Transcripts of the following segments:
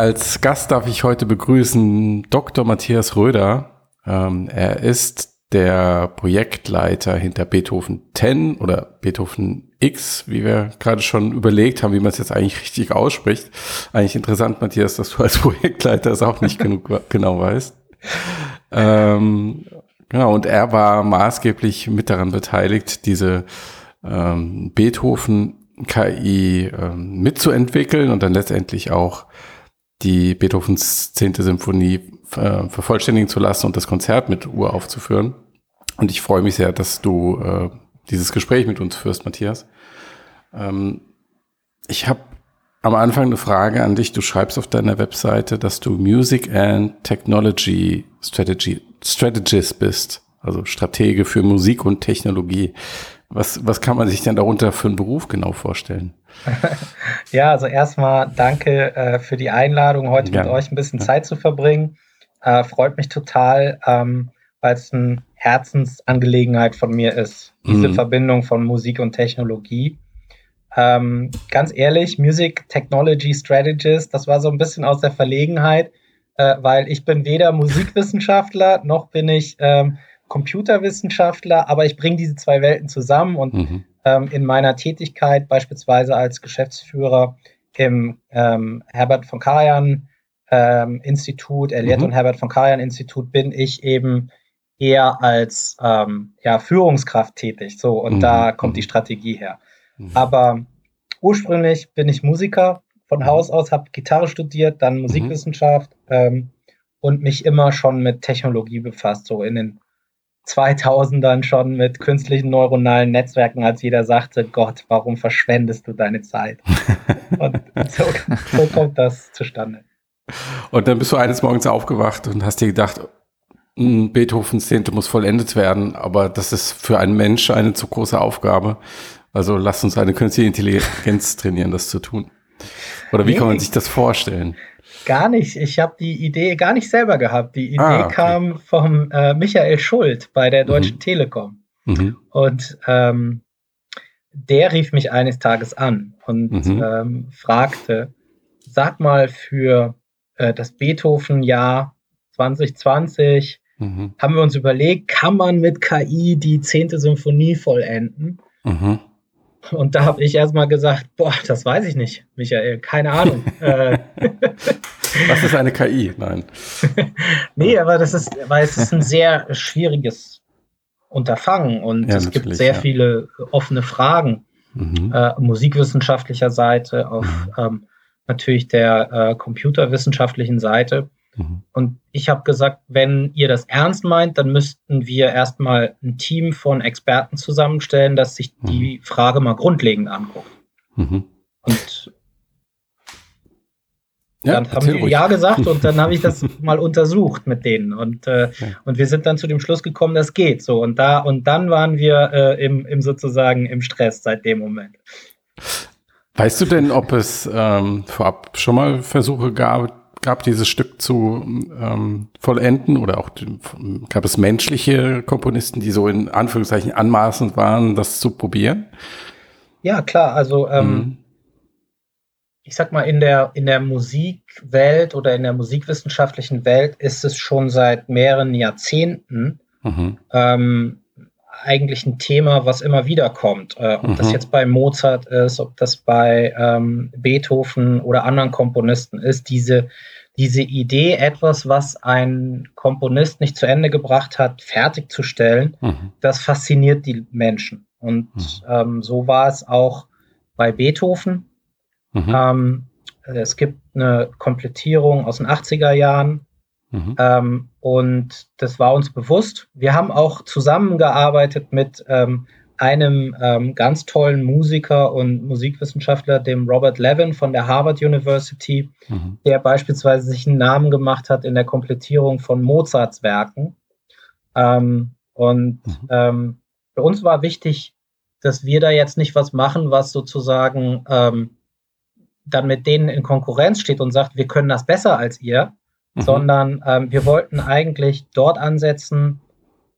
Als Gast darf ich heute begrüßen Dr. Matthias Röder. Ähm, er ist der Projektleiter hinter Beethoven 10 oder Beethoven X, wie wir gerade schon überlegt haben, wie man es jetzt eigentlich richtig ausspricht. Eigentlich interessant, Matthias, dass du als Projektleiter es auch nicht genug genau weißt. Ähm, genau, und er war maßgeblich mit daran beteiligt, diese ähm, Beethoven KI ähm, mitzuentwickeln und dann letztendlich auch die Beethovens zehnte Symphonie äh, vervollständigen zu lassen und das Konzert mit Uhr aufzuführen. Und ich freue mich sehr, dass du äh, dieses Gespräch mit uns führst, Matthias. Ähm, ich habe am Anfang eine Frage an dich. Du schreibst auf deiner Webseite, dass du Music and Technology Strategy, Strategist bist, also Stratege für Musik und Technologie. Was, was kann man sich denn darunter für einen Beruf genau vorstellen? ja, also erstmal danke äh, für die Einladung, heute ja. mit euch ein bisschen. Zeit zu verbringen. Äh, freut mich total, ähm, weil es eine Herzensangelegenheit von mir ist, diese mhm. Verbindung von Musik und Technologie. Ähm, ganz ehrlich, Music Technology Strategist, das war so ein bisschen aus der Verlegenheit, äh, weil ich bin weder Musikwissenschaftler noch bin ich ähm, Computerwissenschaftler, aber ich bringe diese zwei Welten zusammen und mhm. Ähm, in meiner Tätigkeit beispielsweise als Geschäftsführer im ähm, Herbert von Karajan ähm, Institut, Elliott mhm. und Herbert von Karajan Institut bin ich eben eher als ähm, ja, Führungskraft tätig. So, und mhm. da kommt die mhm. Strategie her. Mhm. Aber ursprünglich bin ich Musiker von Haus aus, habe Gitarre studiert, dann Musikwissenschaft ähm, und mich immer schon mit Technologie befasst, so in den 2000ern schon mit künstlichen neuronalen Netzwerken, als jeder sagte, Gott, warum verschwendest du deine Zeit? und so, so kommt das zustande. Und dann bist du eines Morgens aufgewacht und hast dir gedacht, hm, Beethovens Zehnte muss vollendet werden, aber das ist für einen Mensch eine zu große Aufgabe. Also lass uns eine künstliche Intelligenz trainieren, das zu tun. Oder wie nee. kann man sich das vorstellen? Gar nicht. Ich habe die Idee gar nicht selber gehabt. Die Idee ah, okay. kam vom äh, Michael Schuld bei der Deutschen mhm. Telekom. Mhm. Und ähm, der rief mich eines Tages an und mhm. ähm, fragte, sag mal für äh, das Beethoven-Jahr 2020 mhm. haben wir uns überlegt, kann man mit KI die zehnte Symphonie vollenden? Mhm. Und da habe ich erstmal gesagt, boah, das weiß ich nicht, Michael, keine Ahnung. Äh. Was ist eine KI? Nein. nee, aber das ist, weil es ist ein sehr schwieriges Unterfangen und ja, es gibt sehr ja. viele offene Fragen mhm. äh, musikwissenschaftlicher Seite, auf mhm. ähm, natürlich der äh, computerwissenschaftlichen Seite. Mhm. Und ich habe gesagt, wenn ihr das ernst meint, dann müssten wir erstmal ein Team von Experten zusammenstellen, das sich mhm. die Frage mal grundlegend anguckt. Mhm. Und ja, dann haben wir ja gesagt und dann habe ich das mal untersucht mit denen und, äh, ja. und wir sind dann zu dem Schluss gekommen, das geht so und da und dann waren wir äh, im, im sozusagen im Stress seit dem Moment. Weißt du denn, ob es ähm, vorab schon mal Versuche gab, gab, dieses Stück zu ähm, vollenden oder auch gab es menschliche Komponisten, die so in Anführungszeichen anmaßend waren, das zu probieren? Ja, klar. Also ähm, mhm. ich sag mal, in der, in der Musikwelt oder in der musikwissenschaftlichen Welt ist es schon seit mehreren Jahrzehnten mhm. ähm, eigentlich ein Thema, was immer wieder kommt. Äh, ob mhm. das jetzt bei Mozart ist, ob das bei ähm, Beethoven oder anderen Komponisten ist, diese, diese Idee, etwas, was ein Komponist nicht zu Ende gebracht hat, fertigzustellen, mhm. das fasziniert die Menschen. Und mhm. ähm, so war es auch bei Beethoven. Mhm. Ähm, es gibt eine Komplettierung aus den 80er Jahren Mhm. Ähm, und das war uns bewusst. Wir haben auch zusammengearbeitet mit ähm, einem ähm, ganz tollen Musiker und Musikwissenschaftler, dem Robert Levin von der Harvard University, mhm. der beispielsweise sich einen Namen gemacht hat in der Komplettierung von Mozarts Werken. Ähm, und mhm. ähm, für uns war wichtig, dass wir da jetzt nicht was machen, was sozusagen ähm, dann mit denen in Konkurrenz steht und sagt, wir können das besser als ihr, mhm. sondern ähm, wir wollten eigentlich dort ansetzen,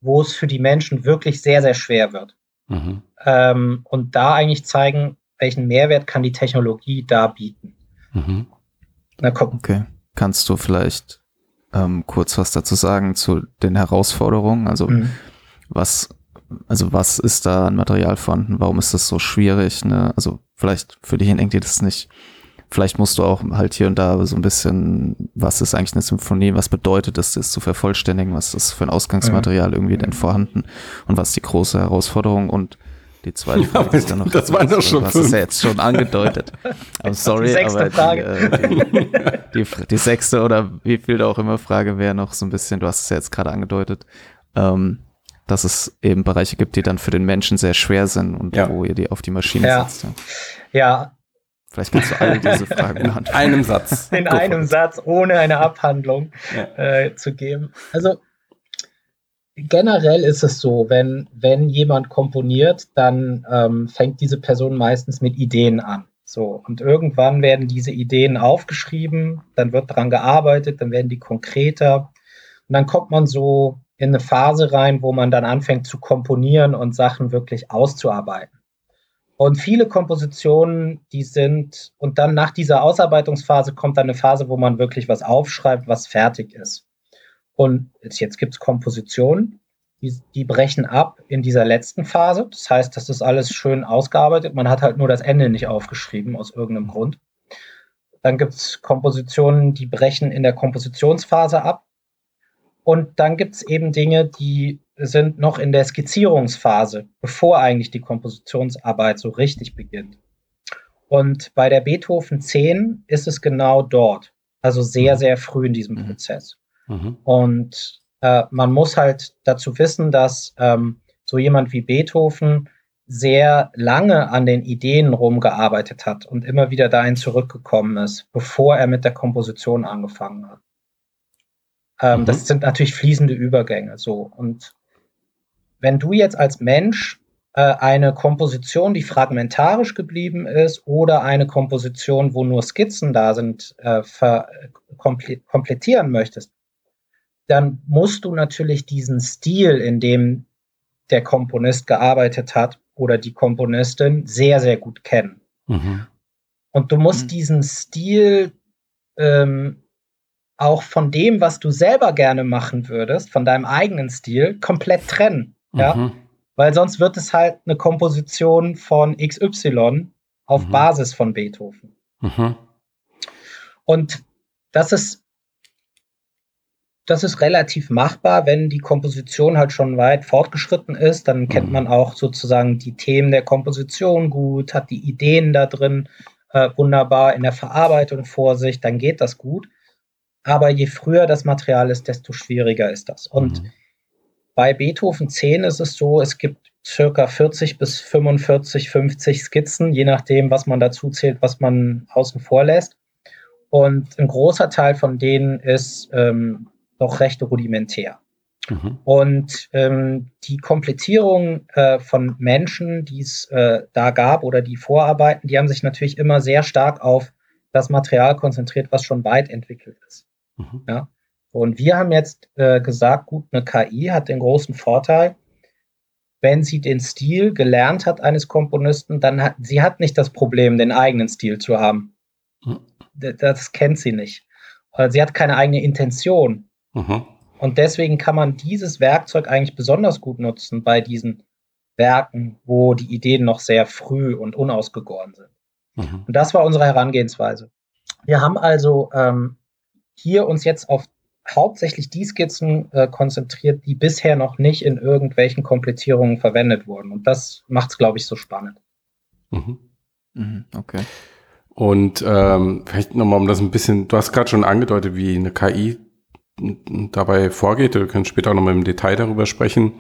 wo es für die Menschen wirklich sehr, sehr schwer wird. Mhm. Ähm, und da eigentlich zeigen, welchen Mehrwert kann die Technologie da bieten. Mhm. Na komm. Okay. Kannst du vielleicht ähm, kurz was dazu sagen zu den Herausforderungen? Also mhm. was, also was ist da an Material vorhanden? Warum ist das so schwierig? Ne? Also vielleicht für diejenigen, die das nicht Vielleicht musst du auch halt hier und da so ein bisschen, was ist eigentlich eine Symphonie, was bedeutet es, das zu vervollständigen, was ist für ein Ausgangsmaterial mhm. irgendwie denn vorhanden und was ist die große Herausforderung und die zweite Frage ja, ist dann noch. Das waren doch schon fünf. ja jetzt schon angedeutet. I'm sorry, die aber die, äh, die, die, die, sechste oder wie viel da auch immer Frage wäre noch so ein bisschen, du hast es ja jetzt gerade angedeutet, ähm, dass es eben Bereiche gibt, die dann für den Menschen sehr schwer sind und ja. wo ihr die auf die Maschine ja. setzt. Ja. ja, Vielleicht kannst du all diese Fragen beantworten. In einem Satz. In einem Satz, ohne eine Abhandlung ja. äh, zu geben. Also generell ist es so, wenn, wenn jemand komponiert, dann ähm, fängt diese Person meistens mit Ideen an. So, und irgendwann werden diese Ideen aufgeschrieben, dann wird daran gearbeitet, dann werden die konkreter. Und dann kommt man so in eine Phase rein, wo man dann anfängt zu komponieren und Sachen wirklich auszuarbeiten. Und viele Kompositionen, die sind, und dann nach dieser Ausarbeitungsphase kommt dann eine Phase, wo man wirklich was aufschreibt, was fertig ist. Und jetzt gibt es Kompositionen, die, die brechen ab in dieser letzten Phase. Das heißt, das ist alles schön ausgearbeitet. Man hat halt nur das Ende nicht aufgeschrieben, aus irgendeinem Grund. Dann gibt es Kompositionen, die brechen in der Kompositionsphase ab. Und dann gibt es eben Dinge, die sind noch in der Skizzierungsphase, bevor eigentlich die Kompositionsarbeit so richtig beginnt. Und bei der Beethoven 10 ist es genau dort, also sehr, mhm. sehr früh in diesem mhm. Prozess. Mhm. Und äh, man muss halt dazu wissen, dass ähm, so jemand wie Beethoven sehr lange an den Ideen rumgearbeitet hat und immer wieder dahin zurückgekommen ist, bevor er mit der Komposition angefangen hat. Ähm, mhm. Das sind natürlich fließende Übergänge so. Und wenn du jetzt als Mensch äh, eine Komposition, die fragmentarisch geblieben ist, oder eine Komposition, wo nur Skizzen da sind, äh, komplettieren möchtest, dann musst du natürlich diesen Stil, in dem der Komponist gearbeitet hat oder die Komponistin sehr, sehr gut kennen. Mhm. Und du musst mhm. diesen Stil ähm, auch von dem, was du selber gerne machen würdest, von deinem eigenen Stil, komplett trennen. Ja. Mhm. Weil sonst wird es halt eine Komposition von XY auf mhm. Basis von Beethoven. Mhm. Und das ist, das ist relativ machbar, wenn die Komposition halt schon weit fortgeschritten ist. Dann kennt mhm. man auch sozusagen die Themen der Komposition gut, hat die Ideen da drin äh, wunderbar in der Verarbeitung vor sich, dann geht das gut. Aber je früher das Material ist, desto schwieriger ist das. Und mhm. Bei Beethoven 10 ist es so, es gibt circa 40 bis 45, 50 Skizzen, je nachdem, was man dazu zählt, was man außen vor lässt. Und ein großer Teil von denen ist ähm, noch recht rudimentär. Mhm. Und ähm, die Komplettierung äh, von Menschen, die es äh, da gab oder die vorarbeiten, die haben sich natürlich immer sehr stark auf das Material konzentriert, was schon weit entwickelt ist. Mhm. Ja? Und wir haben jetzt äh, gesagt, gut, eine KI hat den großen Vorteil, wenn sie den Stil gelernt hat eines Komponisten, dann hat sie hat nicht das Problem, den eigenen Stil zu haben. Mhm. Das kennt sie nicht. Sie hat keine eigene Intention. Mhm. Und deswegen kann man dieses Werkzeug eigentlich besonders gut nutzen bei diesen Werken, wo die Ideen noch sehr früh und unausgegoren sind. Mhm. Und das war unsere Herangehensweise. Wir haben also ähm, hier uns jetzt auf hauptsächlich die Skizzen äh, konzentriert, die bisher noch nicht in irgendwelchen Komplettierungen verwendet wurden. Und das macht es, glaube ich, so spannend. Mhm. Mhm, okay. Und ähm, vielleicht nochmal um das ein bisschen, du hast gerade schon angedeutet, wie eine KI dabei vorgeht. Wir können später auch nochmal im Detail darüber sprechen.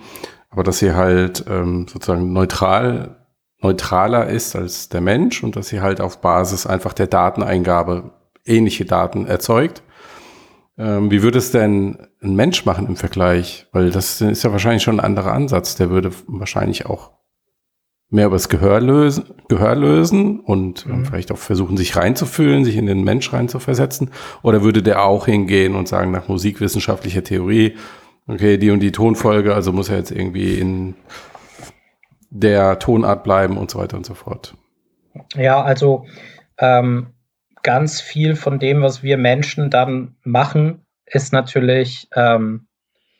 Aber dass sie halt ähm, sozusagen neutral, neutraler ist als der Mensch und dass sie halt auf Basis einfach der Dateneingabe ähnliche Daten erzeugt ähm, wie würde es denn ein Mensch machen im Vergleich? Weil das ist ja wahrscheinlich schon ein anderer Ansatz. Der würde wahrscheinlich auch mehr über das Gehör lösen, Gehör lösen und ähm, mhm. vielleicht auch versuchen, sich reinzufühlen, sich in den Mensch reinzuversetzen. Oder würde der auch hingehen und sagen, nach musikwissenschaftlicher Theorie, okay, die und die Tonfolge, also muss er jetzt irgendwie in der Tonart bleiben und so weiter und so fort. Ja, also ähm, ganz viel von dem, was wir Menschen dann machen, ist natürlich ähm,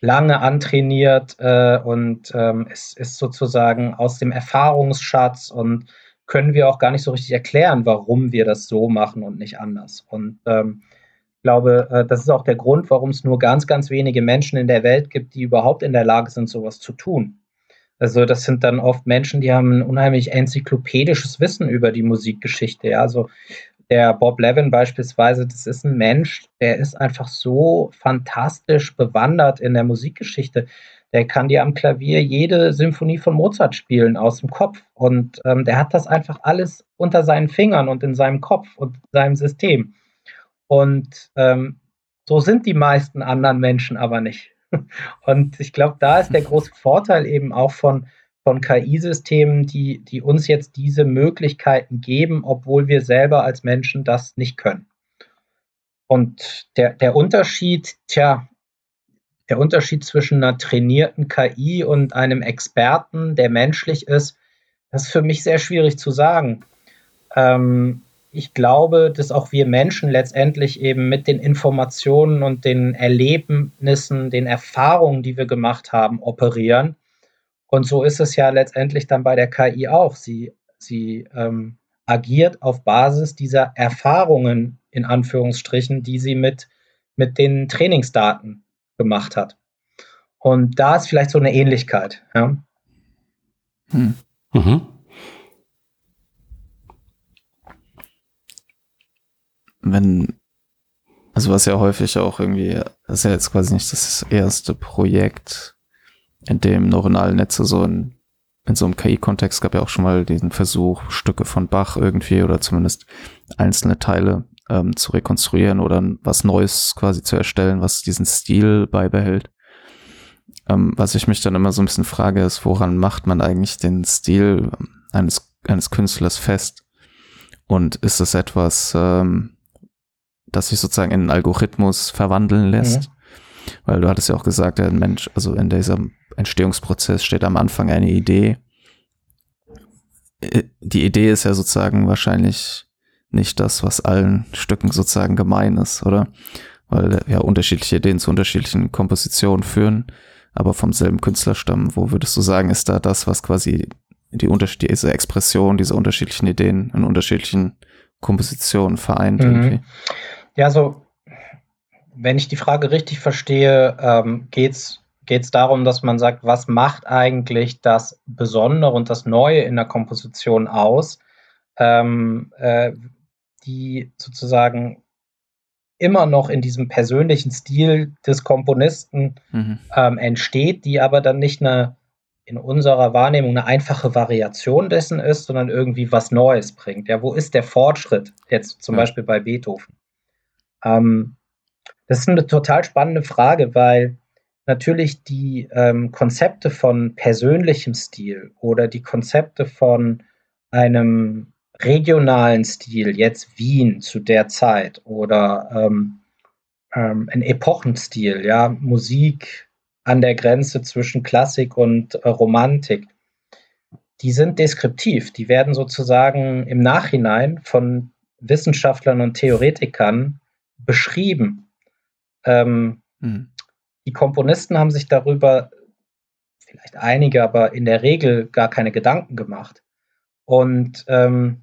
lange antrainiert äh, und ähm, es ist sozusagen aus dem Erfahrungsschatz und können wir auch gar nicht so richtig erklären, warum wir das so machen und nicht anders. Und ähm, ich glaube, äh, das ist auch der Grund, warum es nur ganz, ganz wenige Menschen in der Welt gibt, die überhaupt in der Lage sind, sowas zu tun. Also das sind dann oft Menschen, die haben ein unheimlich enzyklopädisches Wissen über die Musikgeschichte. Ja? Also der Bob Levin beispielsweise, das ist ein Mensch, der ist einfach so fantastisch bewandert in der Musikgeschichte. Der kann dir am Klavier jede Symphonie von Mozart spielen aus dem Kopf. Und ähm, der hat das einfach alles unter seinen Fingern und in seinem Kopf und in seinem System. Und ähm, so sind die meisten anderen Menschen aber nicht. Und ich glaube, da ist der große Vorteil eben auch von, von KI-Systemen, die, die uns jetzt diese Möglichkeiten geben, obwohl wir selber als Menschen das nicht können. Und der, der Unterschied, tja, der Unterschied zwischen einer trainierten KI und einem Experten, der menschlich ist, das ist für mich sehr schwierig zu sagen. Ähm, ich glaube, dass auch wir Menschen letztendlich eben mit den Informationen und den Erlebnissen, den Erfahrungen, die wir gemacht haben, operieren. Und so ist es ja letztendlich dann bei der KI auch. Sie, sie ähm, agiert auf Basis dieser Erfahrungen, in Anführungsstrichen, die sie mit, mit den Trainingsdaten gemacht hat. Und da ist vielleicht so eine Ähnlichkeit. Ja. Hm. Mhm. Wenn, also was ja häufig auch irgendwie, das ist ja jetzt quasi nicht das erste Projekt, in dem neuronale Netze so in, in so einem KI-Kontext gab ja auch schon mal diesen Versuch, Stücke von Bach irgendwie oder zumindest einzelne Teile ähm, zu rekonstruieren oder was Neues quasi zu erstellen, was diesen Stil beibehält. Ähm, was ich mich dann immer so ein bisschen frage, ist, woran macht man eigentlich den Stil eines, eines Künstlers fest? Und ist es etwas, ähm, das sich sozusagen in einen Algorithmus verwandeln lässt? Mhm. Weil du hattest ja auch gesagt, der Mensch, also in diesem Entstehungsprozess steht am Anfang eine Idee. Äh, die Idee ist ja sozusagen wahrscheinlich nicht das, was allen Stücken sozusagen gemein ist, oder? Weil ja unterschiedliche Ideen zu unterschiedlichen Kompositionen führen, aber vom selben Künstler stammen. Wo würdest du sagen, ist da das, was quasi die Unterschied diese Expression dieser unterschiedlichen Ideen in unterschiedlichen Kompositionen vereint mhm. irgendwie? Ja, so wenn ich die Frage richtig verstehe, ähm, geht es darum, dass man sagt, was macht eigentlich das Besondere und das Neue in der Komposition aus, ähm, äh, die sozusagen immer noch in diesem persönlichen Stil des Komponisten mhm. ähm, entsteht, die aber dann nicht eine in unserer Wahrnehmung eine einfache Variation dessen ist, sondern irgendwie was Neues bringt. Ja, wo ist der Fortschritt jetzt zum ja. Beispiel bei Beethoven? Ähm, das ist eine total spannende Frage, weil natürlich die ähm, Konzepte von persönlichem Stil oder die Konzepte von einem regionalen Stil, jetzt Wien zu der Zeit oder ähm, ähm, ein Epochenstil, ja, Musik an der Grenze zwischen Klassik und äh, Romantik, die sind deskriptiv. Die werden sozusagen im Nachhinein von Wissenschaftlern und Theoretikern beschrieben. Ähm, mhm. Die Komponisten haben sich darüber, vielleicht einige, aber in der Regel gar keine Gedanken gemacht. Und ähm,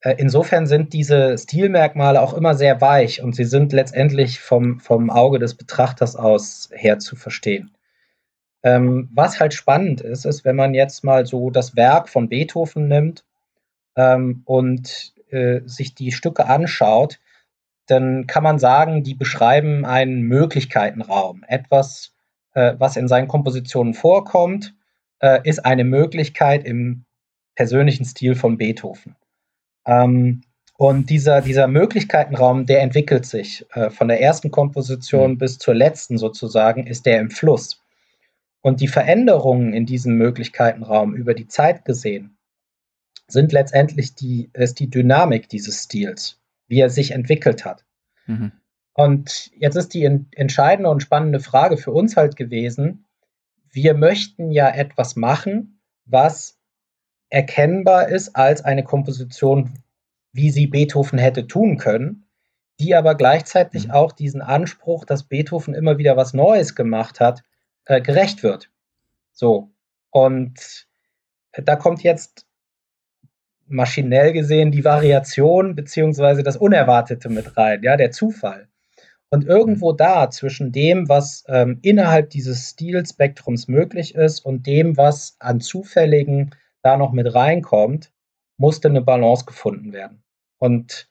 äh, insofern sind diese Stilmerkmale auch immer sehr weich und sie sind letztendlich vom, vom Auge des Betrachters aus her zu verstehen. Ähm, was halt spannend ist, ist, wenn man jetzt mal so das Werk von Beethoven nimmt ähm, und äh, sich die Stücke anschaut, dann kann man sagen, die beschreiben einen Möglichkeitenraum. Etwas, äh, was in seinen Kompositionen vorkommt, äh, ist eine Möglichkeit im persönlichen Stil von Beethoven. Ähm, und dieser, dieser Möglichkeitenraum, der entwickelt sich äh, von der ersten Komposition mhm. bis zur letzten sozusagen, ist der im Fluss. Und die Veränderungen in diesem Möglichkeitenraum über die Zeit gesehen sind letztendlich die, ist die Dynamik dieses Stils wie er sich entwickelt hat. Mhm. Und jetzt ist die entscheidende und spannende Frage für uns halt gewesen, wir möchten ja etwas machen, was erkennbar ist als eine Komposition, wie sie Beethoven hätte tun können, die aber gleichzeitig mhm. auch diesen Anspruch, dass Beethoven immer wieder was Neues gemacht hat, äh, gerecht wird. So. Und da kommt jetzt maschinell gesehen die Variation beziehungsweise das Unerwartete mit rein, ja, der Zufall. Und irgendwo da zwischen dem, was ähm, innerhalb dieses Stilspektrums möglich ist und dem, was an Zufälligen da noch mit reinkommt, musste eine Balance gefunden werden. Und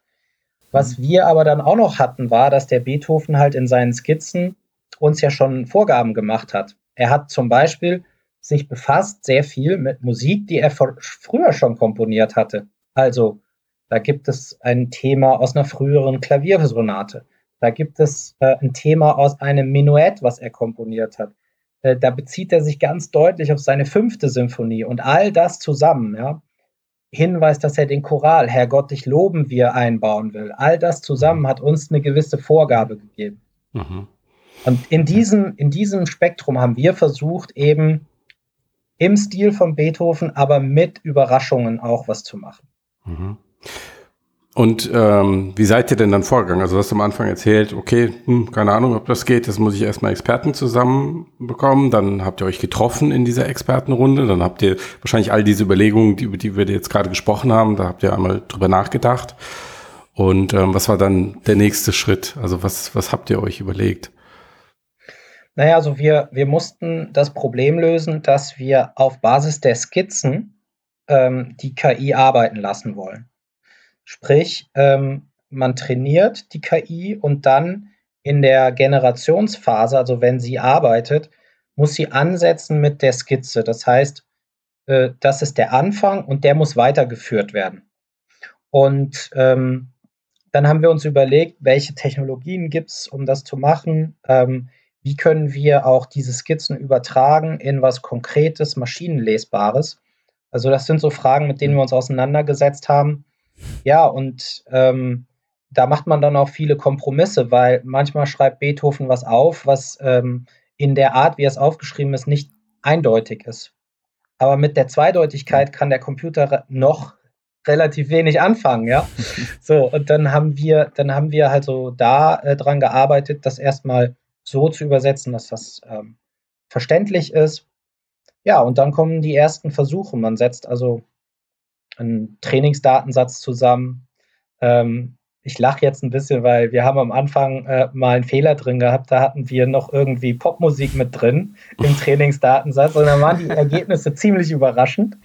was mhm. wir aber dann auch noch hatten, war, dass der Beethoven halt in seinen Skizzen uns ja schon Vorgaben gemacht hat. Er hat zum Beispiel sich befasst sehr viel mit Musik, die er früher schon komponiert hatte. Also, da gibt es ein Thema aus einer früheren Klaviersonate. Da gibt es äh, ein Thema aus einem Menuett, was er komponiert hat. Äh, da bezieht er sich ganz deutlich auf seine fünfte Symphonie und all das zusammen, ja. Hinweis, dass er den Choral, Herrgott, dich loben wir, einbauen will. All das zusammen hat uns eine gewisse Vorgabe gegeben. Mhm. Und in diesem, in diesem Spektrum haben wir versucht, eben im Stil von Beethoven, aber mit Überraschungen auch was zu machen. Mhm. Und ähm, wie seid ihr denn dann vorgegangen? Also du hast am Anfang erzählt, okay, hm, keine Ahnung, ob das geht, das muss ich erstmal Experten zusammenbekommen. Dann habt ihr euch getroffen in dieser Expertenrunde. Dann habt ihr wahrscheinlich all diese Überlegungen, die, über die wir jetzt gerade gesprochen haben, da habt ihr einmal drüber nachgedacht. Und ähm, was war dann der nächste Schritt? Also was, was habt ihr euch überlegt? Naja, also wir, wir mussten das Problem lösen, dass wir auf Basis der Skizzen ähm, die KI arbeiten lassen wollen. Sprich, ähm, man trainiert die KI und dann in der Generationsphase, also wenn sie arbeitet, muss sie ansetzen mit der Skizze. Das heißt, äh, das ist der Anfang und der muss weitergeführt werden. Und ähm, dann haben wir uns überlegt, welche Technologien gibt es, um das zu machen. Ähm, wie können wir auch diese Skizzen übertragen in was Konkretes, Maschinenlesbares? Also das sind so Fragen, mit denen wir uns auseinandergesetzt haben. Ja, und ähm, da macht man dann auch viele Kompromisse, weil manchmal schreibt Beethoven was auf, was ähm, in der Art, wie es aufgeschrieben ist, nicht eindeutig ist. Aber mit der Zweideutigkeit kann der Computer noch relativ wenig anfangen, ja. So, und dann haben wir, dann haben wir halt so da äh, dran gearbeitet, das erstmal so zu übersetzen, dass das ähm, verständlich ist. Ja, und dann kommen die ersten Versuche. Man setzt also einen Trainingsdatensatz zusammen. Ähm, ich lache jetzt ein bisschen, weil wir haben am Anfang äh, mal einen Fehler drin gehabt. Da hatten wir noch irgendwie Popmusik mit drin im Trainingsdatensatz und dann waren die Ergebnisse ziemlich überraschend.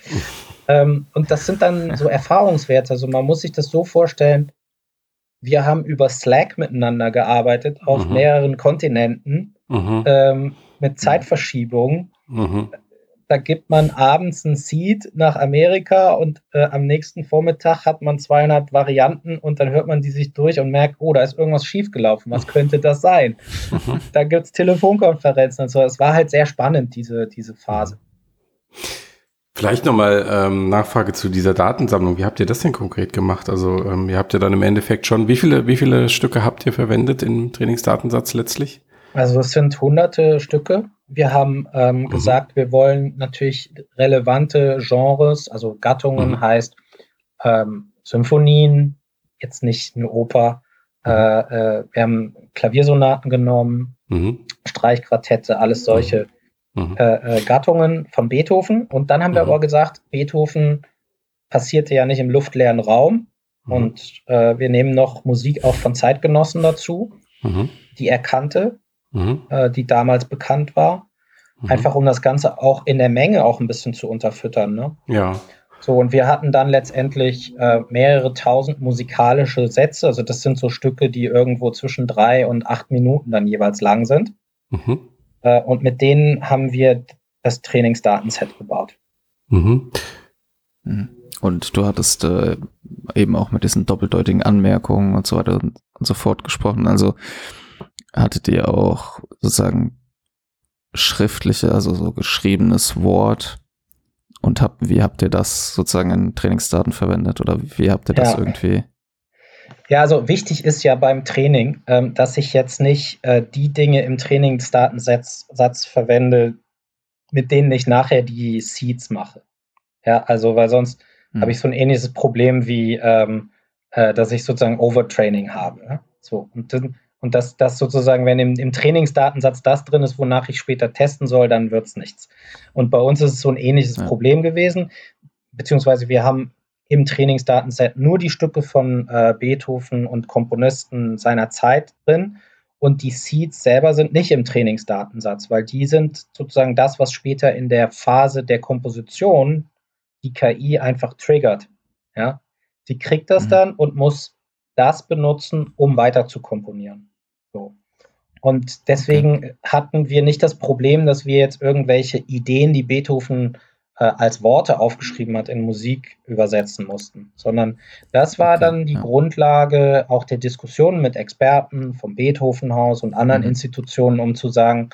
Ähm, und das sind dann so Erfahrungswerte. Also man muss sich das so vorstellen, wir haben über Slack miteinander gearbeitet auf mhm. mehreren Kontinenten mhm. ähm, mit Zeitverschiebung. Mhm. Da gibt man abends ein Seed nach Amerika und äh, am nächsten Vormittag hat man 200 Varianten und dann hört man die sich durch und merkt, oh, da ist irgendwas schiefgelaufen. Was könnte das sein? Mhm. Da gibt es Telefonkonferenzen und so. Es war halt sehr spannend, diese, diese Phase. Vielleicht nochmal ähm, Nachfrage zu dieser Datensammlung. Wie habt ihr das denn konkret gemacht? Also ähm, ihr habt ja dann im Endeffekt schon, wie viele, wie viele Stücke habt ihr verwendet im Trainingsdatensatz letztlich? Also es sind hunderte Stücke. Wir haben ähm, mhm. gesagt, wir wollen natürlich relevante Genres, also Gattungen mhm. heißt ähm, Symphonien, jetzt nicht eine Oper. Mhm. Äh, äh, wir haben Klaviersonaten genommen, mhm. Streichquartette, alles solche mhm äh, äh, Gattungen von Beethoven. Und dann haben wir mhm. aber gesagt, Beethoven passierte ja nicht im luftleeren Raum. Mhm. Und äh, wir nehmen noch Musik auch von Zeitgenossen dazu, mhm. die er kannte, mhm. äh, die damals bekannt war. Einfach um das Ganze auch in der Menge auch ein bisschen zu unterfüttern. Ne? Ja. So, und wir hatten dann letztendlich äh, mehrere tausend musikalische Sätze. Also das sind so Stücke, die irgendwo zwischen drei und acht Minuten dann jeweils lang sind. Mhm. Äh, und mit denen haben wir das Trainingsdatenset gebaut. Mhm. mhm. Und du hattest äh, eben auch mit diesen doppeldeutigen Anmerkungen und so weiter und, und so fort gesprochen. Also hattet ihr auch sozusagen schriftliche, also so geschriebenes Wort und habt, wie habt ihr das sozusagen in Trainingsdaten verwendet oder wie habt ihr das ja. irgendwie ja, also wichtig ist ja beim Training, ähm, dass ich jetzt nicht äh, die Dinge im Trainingsdatensatz Satz verwende, mit denen ich nachher die Seeds mache. Ja, also weil sonst hm. habe ich so ein ähnliches Problem wie ähm, äh, dass ich sozusagen Overtraining habe. So, und, und dass das sozusagen, wenn im, im Trainingsdatensatz das drin ist, wonach ich später testen soll, dann wird es nichts. Und bei uns ist es so ein ähnliches ja. Problem gewesen, beziehungsweise wir haben im Trainingsdatenset nur die Stücke von äh, Beethoven und Komponisten seiner Zeit drin und die Seeds selber sind nicht im Trainingsdatensatz, weil die sind sozusagen das, was später in der Phase der Komposition die KI einfach triggert. Ja? Sie kriegt das mhm. dann und muss das benutzen, um weiter zu komponieren. So. Und deswegen hatten wir nicht das Problem, dass wir jetzt irgendwelche Ideen, die Beethoven äh, als Worte aufgeschrieben hat, in Musik übersetzen mussten, sondern das war okay, dann die ja. Grundlage auch der Diskussionen mit Experten vom Beethovenhaus und anderen mhm. Institutionen, um zu sagen,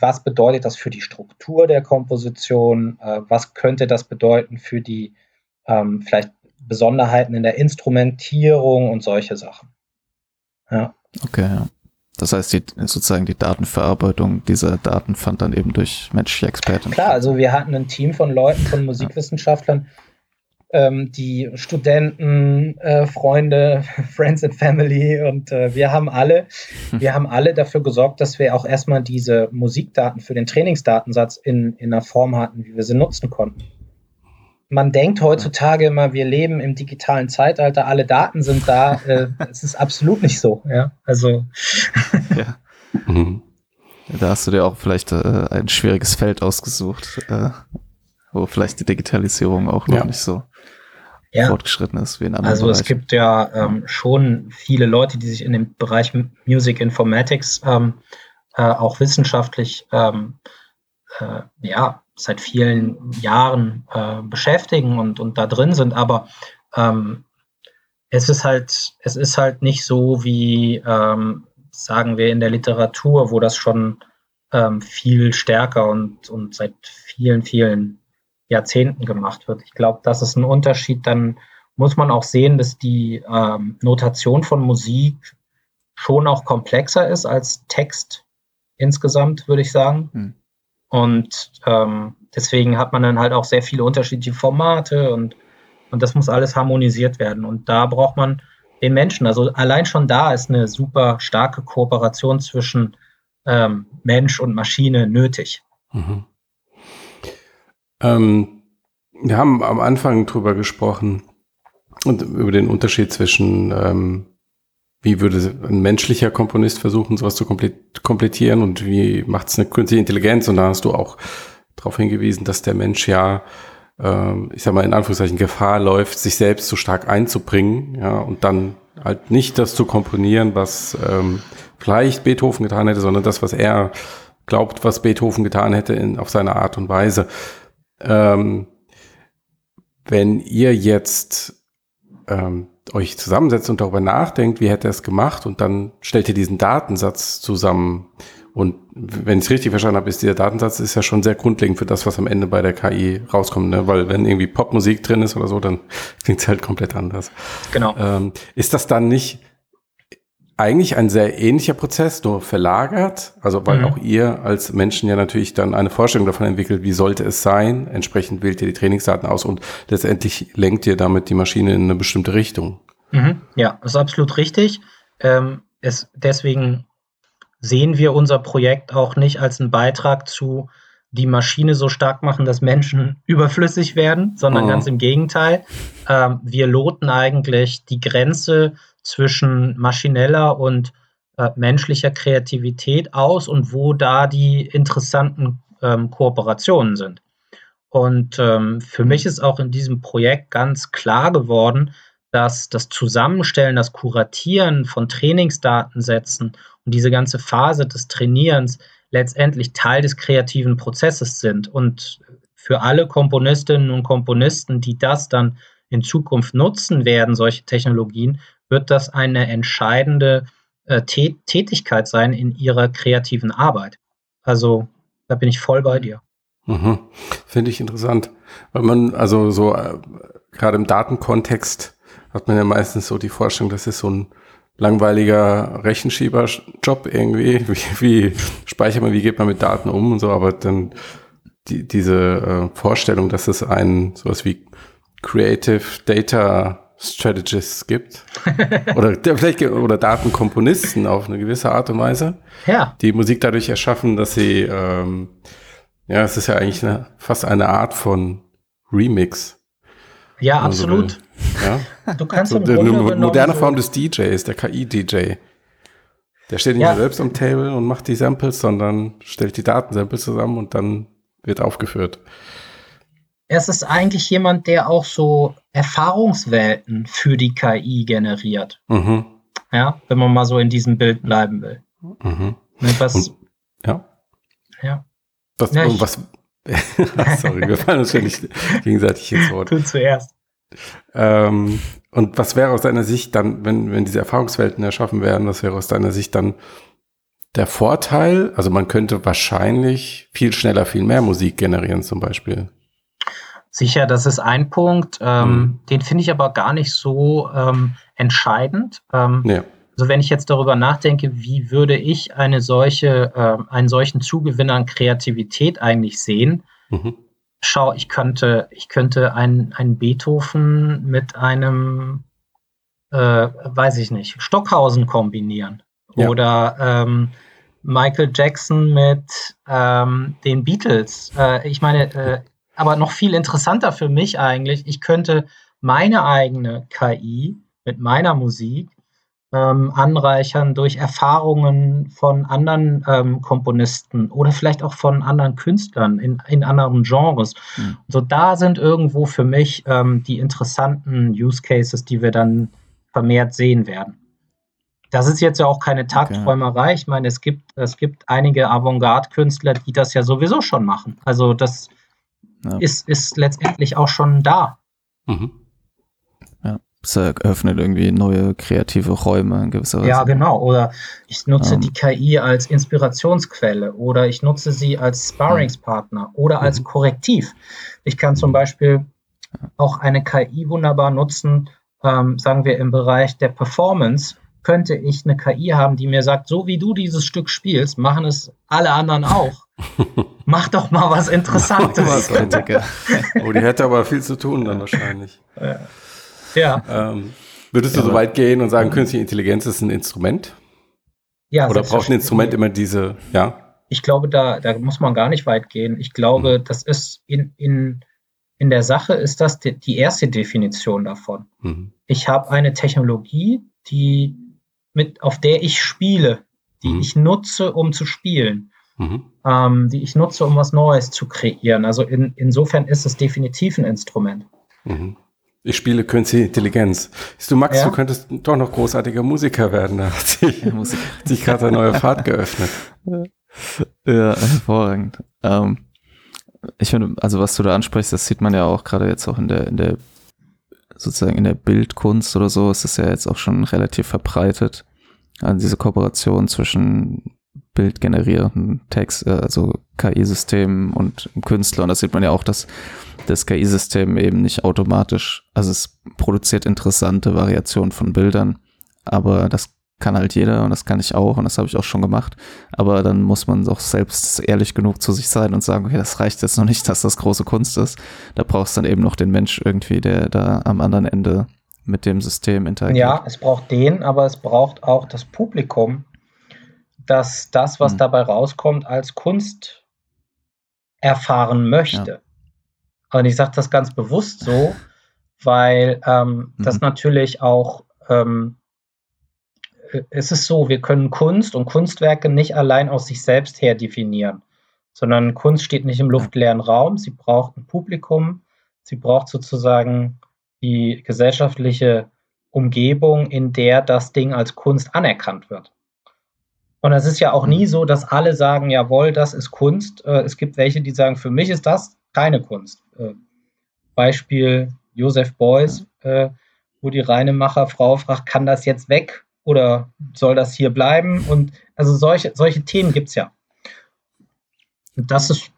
was bedeutet das für die Struktur der Komposition, äh, was könnte das bedeuten für die ähm, vielleicht Besonderheiten in der Instrumentierung und solche Sachen. Ja. Okay, ja. Das heißt, die, sozusagen die Datenverarbeitung dieser Daten fand dann eben durch menschliche Experten. Klar, also wir hatten ein Team von Leuten, von Musikwissenschaftlern, ähm, die Studenten, äh, Freunde, Friends and Family und äh, wir haben alle, wir haben alle dafür gesorgt, dass wir auch erstmal diese Musikdaten für den Trainingsdatensatz in, in einer Form hatten, wie wir sie nutzen konnten man denkt heutzutage immer, wir leben im digitalen Zeitalter, alle Daten sind da. Äh, es ist absolut nicht so. Ja, also. ja. Mhm. Da hast du dir auch vielleicht äh, ein schwieriges Feld ausgesucht, äh, wo vielleicht die Digitalisierung auch noch ja. nicht so ja. fortgeschritten ist wie in anderen Also Bereichen. es gibt ja ähm, schon viele Leute, die sich in dem Bereich Music Informatics ähm, äh, auch wissenschaftlich ähm, äh, ja, seit vielen Jahren äh, beschäftigen und, und da drin sind, aber ähm, es ist halt, es ist halt nicht so wie, ähm, sagen wir, in der Literatur, wo das schon ähm, viel stärker und, und seit vielen, vielen Jahrzehnten gemacht wird. Ich glaube, das ist ein Unterschied. Dann muss man auch sehen, dass die ähm, Notation von Musik schon auch komplexer ist als Text insgesamt, würde ich sagen. Hm. Und ähm, deswegen hat man dann halt auch sehr viele unterschiedliche Formate und, und das muss alles harmonisiert werden. Und da braucht man den Menschen. Also allein schon da ist eine super starke Kooperation zwischen ähm, Mensch und Maschine nötig. Mhm. Ähm, wir haben am Anfang drüber gesprochen und über den Unterschied zwischen ähm, wie würde ein menschlicher Komponist versuchen, sowas zu komplettieren und wie macht es eine künstliche Intelligenz? Und da hast du auch darauf hingewiesen, dass der Mensch ja, äh, ich sag mal in Anführungszeichen, Gefahr läuft, sich selbst so stark einzubringen, ja, und dann halt nicht das zu komponieren, was ähm, vielleicht Beethoven getan hätte, sondern das, was er glaubt, was Beethoven getan hätte in, auf seine Art und Weise. Ähm, wenn ihr jetzt ähm, euch zusammensetzt und darüber nachdenkt, wie hätte er es gemacht und dann stellt ihr diesen Datensatz zusammen. Und wenn ich es richtig verstanden habe, ist dieser Datensatz ist ja schon sehr grundlegend für das, was am Ende bei der KI rauskommt. Ne? Weil wenn irgendwie Popmusik drin ist oder so, dann klingt es halt komplett anders. Genau. Ähm, ist das dann nicht eigentlich ein sehr ähnlicher Prozess, nur verlagert. Also weil mhm. auch ihr als Menschen ja natürlich dann eine Vorstellung davon entwickelt, wie sollte es sein. Entsprechend wählt ihr die Trainingsdaten aus und letztendlich lenkt ihr damit die Maschine in eine bestimmte Richtung. Mhm. Ja, das ist absolut richtig. Ähm, es, deswegen sehen wir unser Projekt auch nicht als einen Beitrag zu die Maschine so stark machen, dass Menschen überflüssig werden, sondern oh. ganz im Gegenteil. Ähm, wir loten eigentlich die Grenze zwischen maschineller und äh, menschlicher Kreativität aus und wo da die interessanten ähm, Kooperationen sind. Und ähm, für mich ist auch in diesem Projekt ganz klar geworden, dass das Zusammenstellen, das Kuratieren von Trainingsdatensätzen und diese ganze Phase des Trainierens letztendlich Teil des kreativen Prozesses sind. Und für alle Komponistinnen und Komponisten, die das dann in Zukunft nutzen werden, solche Technologien, wird das eine entscheidende äh, Tätigkeit sein in ihrer kreativen Arbeit. Also da bin ich voll bei dir. Mhm. Finde ich interessant, weil man also so äh, gerade im Datenkontext hat man ja meistens so die Vorstellung, das ist so ein langweiliger Rechenschieberjob irgendwie, wie, wie speichert man, wie geht man mit Daten um und so, aber dann die, diese äh, Vorstellung, dass es ein sowas wie Creative Data Strategists gibt. oder vielleicht oder Datenkomponisten auf eine gewisse Art und Weise. Ja. Die Musik dadurch erschaffen, dass sie, ähm, ja, es ist ja eigentlich eine, fast eine Art von Remix. Ja, absolut. So ja? Du kannst so, eine moderne Form des DJs, der KI-DJ. Der steht nicht ja. selbst am Table und macht die Samples, sondern stellt die Datensamples zusammen und dann wird aufgeführt. Es ist eigentlich jemand, der auch so Erfahrungswelten für die KI generiert. Mhm. Ja, wenn man mal so in diesem Bild bleiben will. Mhm. Was, und, ja. Ja. Was, ja, ich, was sorry, wir fallen uns ja nicht gegenseitig ins Wort. Du zuerst. Ähm, und was wäre aus deiner Sicht dann, wenn, wenn diese Erfahrungswelten erschaffen werden, was wäre aus deiner Sicht dann der Vorteil? Also man könnte wahrscheinlich viel schneller viel mehr Musik generieren zum Beispiel. Sicher, das ist ein Punkt. Ähm, mhm. Den finde ich aber gar nicht so ähm, entscheidend. Ähm, ja. Also wenn ich jetzt darüber nachdenke, wie würde ich eine solche, äh, einen solchen Zugewinn an Kreativität eigentlich sehen? Mhm. Schau, ich könnte, ich könnte einen, einen Beethoven mit einem, äh, weiß ich nicht, Stockhausen kombinieren. Ja. Oder ähm, Michael Jackson mit ähm, den Beatles. Äh, ich meine, äh, aber noch viel interessanter für mich eigentlich, ich könnte meine eigene KI mit meiner Musik ähm, anreichern durch Erfahrungen von anderen ähm, Komponisten oder vielleicht auch von anderen Künstlern in, in anderen Genres. Mhm. So da sind irgendwo für mich ähm, die interessanten Use Cases, die wir dann vermehrt sehen werden. Das ist jetzt ja auch keine Tagträumerei. Ich meine, es gibt, es gibt einige Avantgarde-Künstler, die das ja sowieso schon machen. Also das ja. ist, ist letztendlich auch schon da. Mhm. Ja, es eröffnet irgendwie neue kreative Räume in gewisser Weise. Ja, genau. Oder ich nutze. Ähm. die KI als Inspirationsquelle oder ich nutze sie als Sparringspartner oder als mhm. Korrektiv. Ich kann zum Beispiel auch eine KI wunderbar nutzen, ähm, sagen wir im Bereich der Performance, könnte ich eine KI haben, die mir sagt, so wie du dieses Stück spielst, machen es alle anderen auch. Mach doch mal was Interessantes. oh, die hätte aber viel zu tun dann wahrscheinlich. Ja. Ähm, würdest du ja. so weit gehen und sagen, künstliche Intelligenz ist ein Instrument? Ja. Oder braucht ein Instrument immer diese, ja? Ich glaube, da, da muss man gar nicht weit gehen. Ich glaube, mhm. das ist in, in, in der Sache ist das die, die erste Definition davon. Mhm. Ich habe eine Technologie, die mit, auf der ich spiele, die mhm. ich nutze, um zu spielen mhm. ähm, die ich nutze, um was Neues zu kreieren. Also in, insofern ist es definitiv ein Instrument. Mhm. Ich spiele Künstliche Intelligenz. Du, Max, ja? du könntest doch noch großartiger Musiker werden. Da hat sich, ja, sich gerade eine neue Fahrt geöffnet. Ja, hervorragend. Ähm, ich finde, also was du da ansprichst, das sieht man ja auch gerade jetzt auch in der, in der, sozusagen in der Bildkunst oder so, ist es ja jetzt auch schon relativ verbreitet. Also diese Kooperation zwischen bildgenerierenden Text, äh, also KI-Systemen und Künstler. Und das sieht man ja auch, dass das KI-System eben nicht automatisch, also es produziert interessante Variationen von Bildern, aber das kann halt jeder und das kann ich auch und das habe ich auch schon gemacht. Aber dann muss man doch selbst ehrlich genug zu sich sein und sagen, okay, das reicht jetzt noch nicht, dass das große Kunst ist. Da brauchst du dann eben noch den Mensch irgendwie, der da am anderen Ende mit dem System interagiert. Ja, es braucht den, aber es braucht auch das Publikum, dass das, was mhm. dabei rauskommt, als Kunst erfahren möchte. Ja. Und ich sage das ganz bewusst so, weil ähm, das natürlich auch, ähm, es ist so, wir können Kunst und Kunstwerke nicht allein aus sich selbst her definieren, sondern Kunst steht nicht im luftleeren Raum, sie braucht ein Publikum, sie braucht sozusagen die gesellschaftliche Umgebung, in der das Ding als Kunst anerkannt wird. Und es ist ja auch nie so, dass alle sagen, jawohl, das ist Kunst. Äh, es gibt welche, die sagen, für mich ist das keine Kunst. Äh, Beispiel Joseph Beuys, äh, wo die Reinemacher-Frau fragt, kann das jetzt weg oder soll das hier bleiben? Und also solche, solche Themen gibt es ja. Und das ist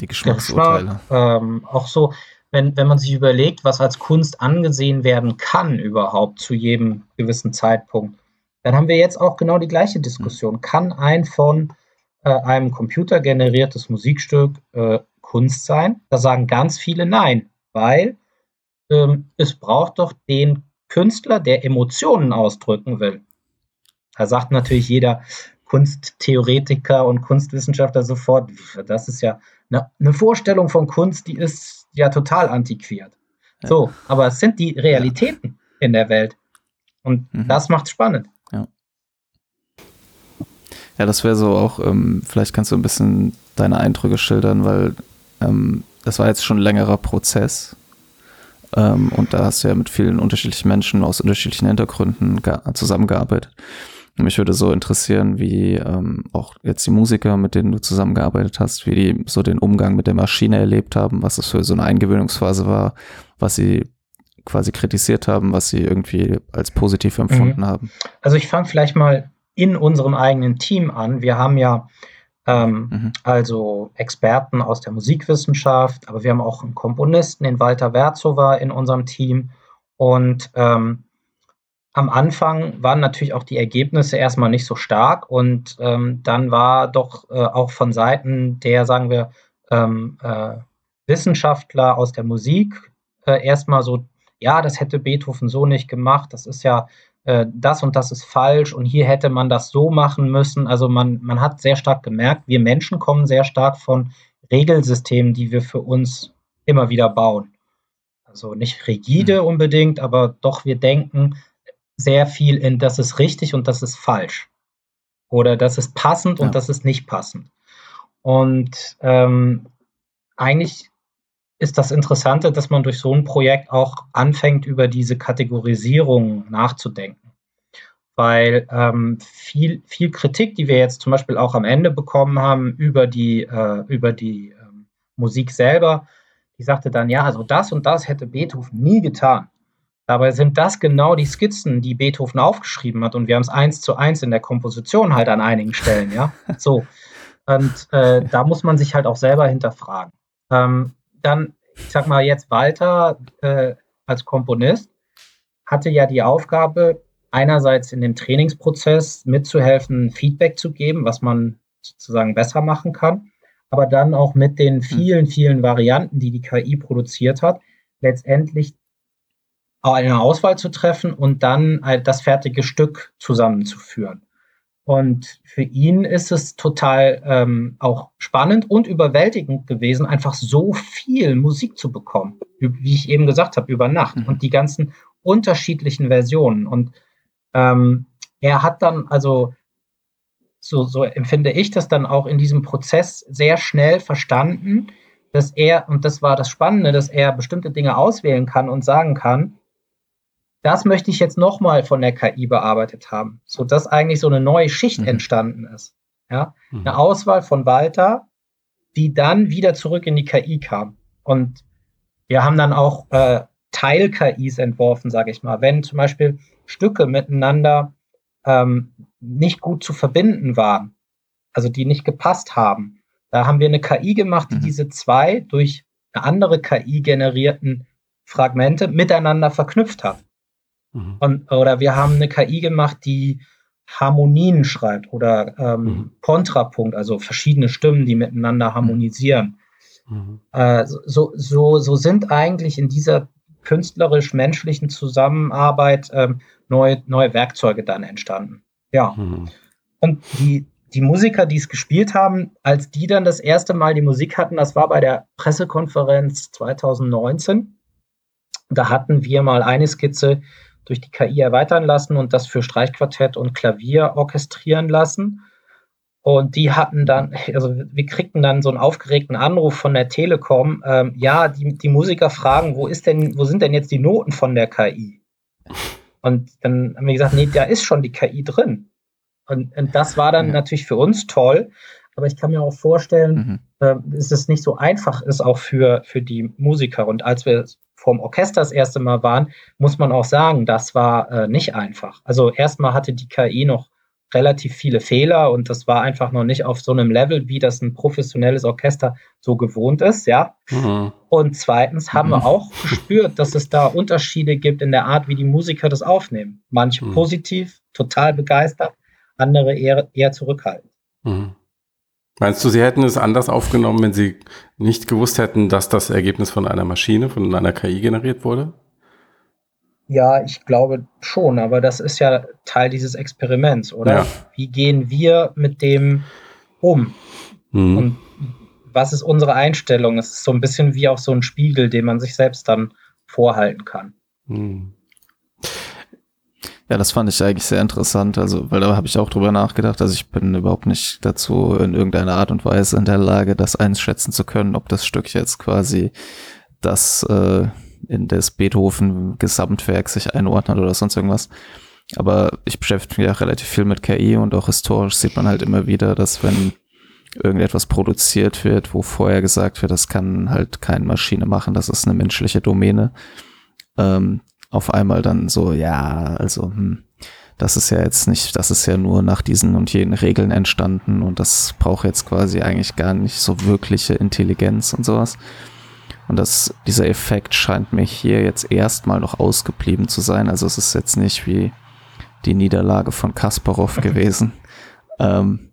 die Geschmacksurteile. Ähm, auch so, wenn, wenn man sich überlegt, was als Kunst angesehen werden kann überhaupt zu jedem gewissen Zeitpunkt dann haben wir jetzt auch genau die gleiche Diskussion. Kann ein von äh, einem Computer generiertes Musikstück äh, Kunst sein? Da sagen ganz viele nein, weil ähm, es braucht doch den Künstler, der Emotionen ausdrücken will. Da sagt natürlich jeder Kunsttheoretiker und Kunstwissenschaftler sofort, das ist ja eine, eine Vorstellung von Kunst, die ist ja total antiquiert. Ja. So, aber es sind die Realitäten ja. in der Welt. Und mhm. das macht spannend. Ja. Ja, das wäre so auch, ähm, vielleicht kannst du ein bisschen deine Eindrücke schildern, weil ähm, das war jetzt schon ein längerer Prozess. Ähm, und da hast du ja mit vielen unterschiedlichen Menschen aus unterschiedlichen Hintergründen zusammengearbeitet. Mich würde so interessieren, wie ähm, auch jetzt die Musiker, mit denen du zusammengearbeitet hast, wie die so den Umgang mit der Maschine erlebt haben, was es für so eine Eingewöhnungsphase war, was sie quasi kritisiert haben, was sie irgendwie als positiv empfunden mhm. haben. Also ich fange vielleicht mal in unserem eigenen Team an. Wir haben ja ähm, mhm. also Experten aus der Musikwissenschaft, aber wir haben auch einen Komponisten, den Walter Werzowa in unserem Team. Und ähm, am Anfang waren natürlich auch die Ergebnisse erstmal nicht so stark und ähm, dann war doch äh, auch von Seiten der, sagen wir, ähm, äh, Wissenschaftler aus der Musik äh, erstmal so, ja, das hätte Beethoven so nicht gemacht, das ist ja äh, das und das ist falsch und hier hätte man das so machen müssen. Also man, man hat sehr stark gemerkt, wir Menschen kommen sehr stark von Regelsystemen, die wir für uns immer wieder bauen. Also nicht rigide mhm. unbedingt, aber doch wir denken sehr viel in, das ist richtig und das ist falsch. Oder das ist passend ja. und das ist nicht passend. Und ähm, eigentlich ist das Interessante, dass man durch so ein Projekt auch anfängt, über diese Kategorisierung nachzudenken. Weil ähm, viel, viel Kritik, die wir jetzt zum Beispiel auch am Ende bekommen haben über die, äh, über die ähm, Musik selber, die sagte dann, ja, also das und das hätte Beethoven nie getan. Dabei sind das genau die Skizzen, die Beethoven aufgeschrieben hat. Und wir haben es eins zu eins in der Komposition halt an einigen Stellen, ja. So. Und äh, da muss man sich halt auch selber hinterfragen. Ähm, dann, ich sag mal jetzt Walter äh, als Komponist hatte ja die Aufgabe, einerseits in dem Trainingsprozess mitzuhelfen, Feedback zu geben, was man sozusagen besser machen kann, aber dann auch mit den hm. vielen, vielen Varianten, die die KI produziert hat, letztendlich eine Auswahl zu treffen und dann das fertige Stück zusammenzuführen. Und für ihn ist es total ähm, auch spannend und überwältigend gewesen, einfach so viel Musik zu bekommen, wie ich eben gesagt habe, über Nacht mhm. und die ganzen unterschiedlichen Versionen. Und ähm, er hat dann also, so, so empfinde ich das dann auch in diesem Prozess sehr schnell verstanden, dass er, und das war das Spannende, dass er bestimmte Dinge auswählen kann und sagen kann, das möchte ich jetzt nochmal von der KI bearbeitet haben, sodass eigentlich so eine neue Schicht mhm. entstanden ist. Ja, mhm. eine Auswahl von Walter, die dann wieder zurück in die KI kam. Und wir haben dann auch äh, Teil-KIs entworfen, sage ich mal. Wenn zum Beispiel Stücke miteinander ähm, nicht gut zu verbinden waren, also die nicht gepasst haben, da haben wir eine KI gemacht, die mhm. diese zwei durch eine andere KI generierten Fragmente miteinander verknüpft hat. Mhm. Und, oder wir haben eine KI gemacht, die Harmonien schreibt oder ähm, mhm. Kontrapunkt, also verschiedene Stimmen, die miteinander harmonisieren. Mhm. Äh, so, so, so sind eigentlich in dieser künstlerisch-menschlichen Zusammenarbeit ähm, neue, neue Werkzeuge dann entstanden. Ja. Mhm. Und die, die Musiker, die es gespielt haben, als die dann das erste Mal die Musik hatten, das war bei der Pressekonferenz 2019. Da hatten wir mal eine Skizze durch die KI erweitern lassen und das für Streichquartett und Klavier orchestrieren lassen. Und die hatten dann, also wir kriegten dann so einen aufgeregten Anruf von der Telekom. Ähm, ja, die, die Musiker fragen, wo ist denn, wo sind denn jetzt die Noten von der KI? Und dann haben wir gesagt, nee, da ist schon die KI drin. Und, und das war dann ja. natürlich für uns toll. Aber ich kann mir auch vorstellen, mhm. äh, dass es nicht so einfach ist, auch für, für die Musiker. Und als wir vom Orchester das erste Mal waren, muss man auch sagen, das war äh, nicht einfach. Also erstmal hatte die KI noch relativ viele Fehler und das war einfach noch nicht auf so einem Level, wie das ein professionelles Orchester so gewohnt ist, ja. Mhm. Und zweitens haben mhm. wir auch gespürt, dass es da Unterschiede gibt in der Art, wie die Musiker das aufnehmen. Manche mhm. positiv, total begeistert, andere eher, eher zurückhaltend. Mhm. Meinst du, sie hätten es anders aufgenommen, wenn sie nicht gewusst hätten, dass das Ergebnis von einer Maschine, von einer KI generiert wurde? Ja, ich glaube schon, aber das ist ja Teil dieses Experiments, oder? Ja. Wie gehen wir mit dem um? Mhm. Und was ist unsere Einstellung? Es ist so ein bisschen wie auch so ein Spiegel, den man sich selbst dann vorhalten kann. Mhm. Ja, das fand ich eigentlich sehr interessant, also weil da habe ich auch drüber nachgedacht, also ich bin überhaupt nicht dazu in irgendeiner Art und Weise in der Lage, das einschätzen zu können, ob das Stück jetzt quasi das äh, in das Beethoven-Gesamtwerk sich einordnet oder sonst irgendwas. Aber ich beschäftige mich ja relativ viel mit KI und auch historisch sieht man halt immer wieder, dass wenn irgendetwas produziert wird, wo vorher gesagt wird, das kann halt keine Maschine machen, das ist eine menschliche Domäne, ähm, auf einmal dann so, ja, also, hm, das ist ja jetzt nicht, das ist ja nur nach diesen und jenen Regeln entstanden und das braucht jetzt quasi eigentlich gar nicht so wirkliche Intelligenz und sowas. Und das, dieser Effekt scheint mir hier jetzt erstmal noch ausgeblieben zu sein. Also es ist jetzt nicht wie die Niederlage von Kasparov gewesen. Ähm,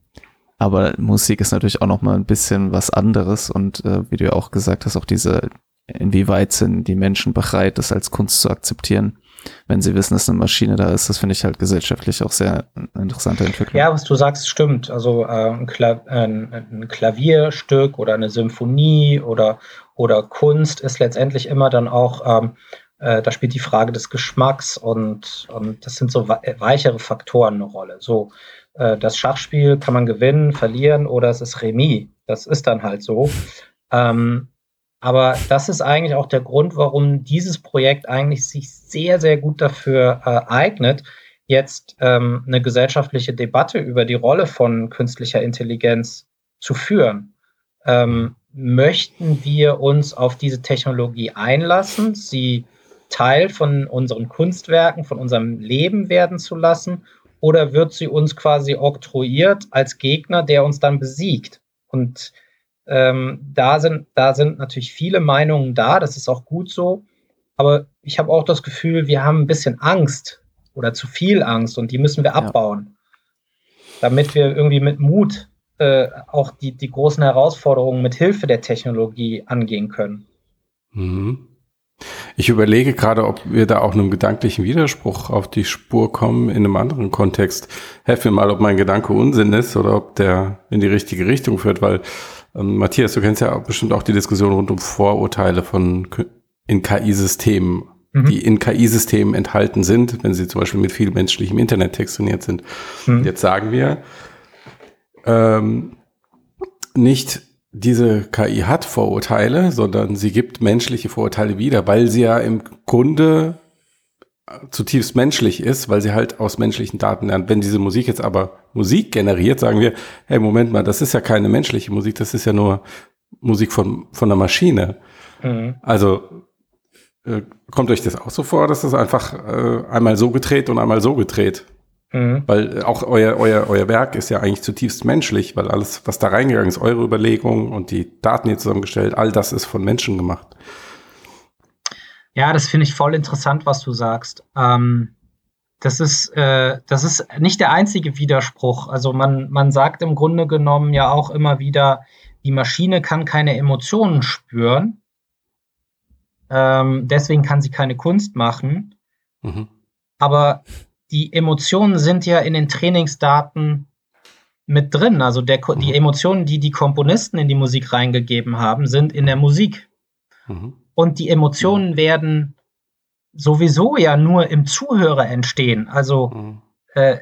aber Musik ist natürlich auch noch mal ein bisschen was anderes und äh, wie du ja auch gesagt hast, auch diese inwieweit sind die Menschen bereit, das als Kunst zu akzeptieren, wenn sie wissen, dass eine Maschine da ist. Das finde ich halt gesellschaftlich auch sehr interessante Entwicklung. Ja, was du sagst, stimmt. Also äh, ein, Kla ein, ein, Klavierstück oder eine Symphonie oder, oder Kunst ist letztendlich immer dann auch, ähm, äh, da spielt die Frage des Geschmacks und, und das sind so weichere Faktoren eine Rolle. So, äh, das Schachspiel kann man gewinnen, verlieren oder es ist Remis. Das ist dann halt so. Ähm, aber das ist eigentlich auch der Grund, warum dieses Projekt eigentlich sich sehr, sehr gut dafür äh, eignet, jetzt ähm, eine gesellschaftliche Debatte über die Rolle von künstlicher Intelligenz zu führen. Ähm, möchten wir uns auf diese Technologie einlassen, sie Teil von unseren Kunstwerken, von unserem Leben werden zu lassen, oder wird sie uns quasi oktroyiert als Gegner, der uns dann besiegt? Und ähm, da, sind, da sind natürlich viele Meinungen da, das ist auch gut so. Aber ich habe auch das Gefühl, wir haben ein bisschen Angst oder zu viel Angst und die müssen wir abbauen, ja. damit wir irgendwie mit Mut äh, auch die, die großen Herausforderungen mit Hilfe der Technologie angehen können. Mhm. Ich überlege gerade, ob wir da auch einem gedanklichen Widerspruch auf die Spur kommen in einem anderen Kontext. Helf mir mal, ob mein Gedanke Unsinn ist oder ob der in die richtige Richtung führt, weil ähm, Matthias, du kennst ja bestimmt auch die Diskussion rund um Vorurteile von in KI-Systemen, mhm. die in KI-Systemen enthalten sind, wenn sie zum Beispiel mit viel menschlichem Internet textioniert sind. Mhm. Jetzt sagen wir, ähm, nicht diese KI hat Vorurteile, sondern sie gibt menschliche Vorurteile wieder, weil sie ja im Grunde zutiefst menschlich ist, weil sie halt aus menschlichen Daten lernt. Wenn diese Musik jetzt aber Musik generiert, sagen wir, hey, Moment mal, das ist ja keine menschliche Musik, das ist ja nur Musik von, von der Maschine. Mhm. Also äh, kommt euch das auch so vor, dass das einfach äh, einmal so gedreht und einmal so gedreht? Mhm. Weil auch euer, euer, euer Werk ist ja eigentlich zutiefst menschlich, weil alles, was da reingegangen ist, eure Überlegungen und die Daten, die ihr zusammengestellt, all das ist von Menschen gemacht. Ja, das finde ich voll interessant, was du sagst. Ähm, das ist, äh, das ist nicht der einzige Widerspruch. Also man, man sagt im Grunde genommen ja auch immer wieder, die Maschine kann keine Emotionen spüren. Ähm, deswegen kann sie keine Kunst machen. Mhm. Aber die Emotionen sind ja in den Trainingsdaten mit drin. Also der, die mhm. Emotionen, die die Komponisten in die Musik reingegeben haben, sind in der Musik. Mhm. Und die Emotionen mhm. werden sowieso ja nur im Zuhörer entstehen. Also mhm. äh,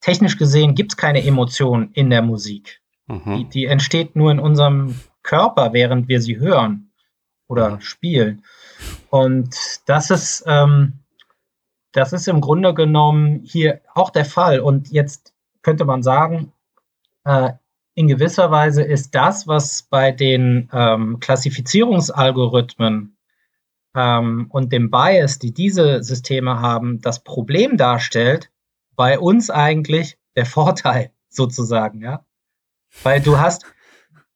technisch gesehen gibt es keine Emotion in der Musik. Mhm. Die, die, entsteht nur in unserem Körper, während wir sie hören oder spielen. Und das ist, ähm, das ist im Grunde genommen hier auch der Fall. Und jetzt könnte man sagen, äh, in gewisser Weise ist das, was bei den ähm, Klassifizierungsalgorithmen ähm, und dem Bias, die diese Systeme haben, das Problem darstellt, bei uns eigentlich der Vorteil sozusagen, ja. Weil du hast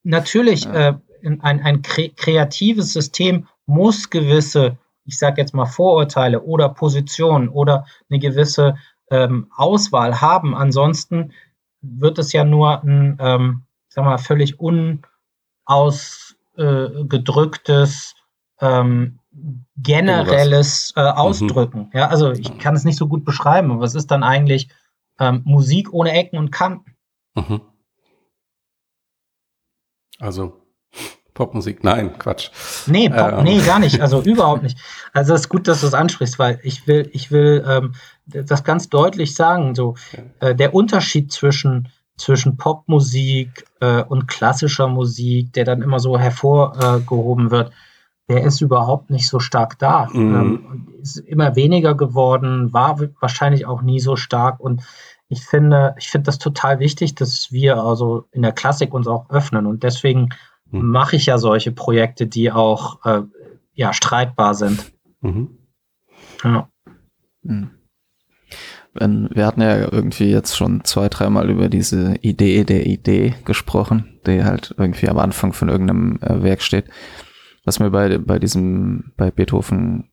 natürlich äh, ein, ein kre kreatives System muss gewisse, ich sage jetzt mal Vorurteile oder Positionen oder eine gewisse ähm, Auswahl haben. Ansonsten wird es ja nur ein, ähm, sag mal, völlig unausgedrücktes, ähm, generelles äh, mhm. Ausdrücken. Mhm. Ja, also ich kann es nicht so gut beschreiben, aber es ist dann eigentlich ähm, Musik ohne Ecken und Kanten. Mhm. Also Popmusik, nein, Quatsch. Nee, Pop, ähm. nee, gar nicht. Also überhaupt nicht. Also es ist gut, dass du es ansprichst, weil ich will, ich will ähm, das ganz deutlich sagen. So äh, der Unterschied zwischen zwischen Popmusik äh, und klassischer Musik, der dann immer so hervorgehoben wird, der ist überhaupt nicht so stark da. Mhm. Ähm, ist immer weniger geworden, war wahrscheinlich auch nie so stark. Und ich finde, ich finde das total wichtig, dass wir also in der Klassik uns auch öffnen. Und deswegen mhm. mache ich ja solche Projekte, die auch äh, ja, streitbar sind. Mhm. Ja. Mhm. Wenn, wir hatten ja irgendwie jetzt schon zwei, dreimal über diese Idee der Idee gesprochen, die halt irgendwie am Anfang von irgendeinem äh, Werk steht. Was mir bei, bei diesem, bei Beethoven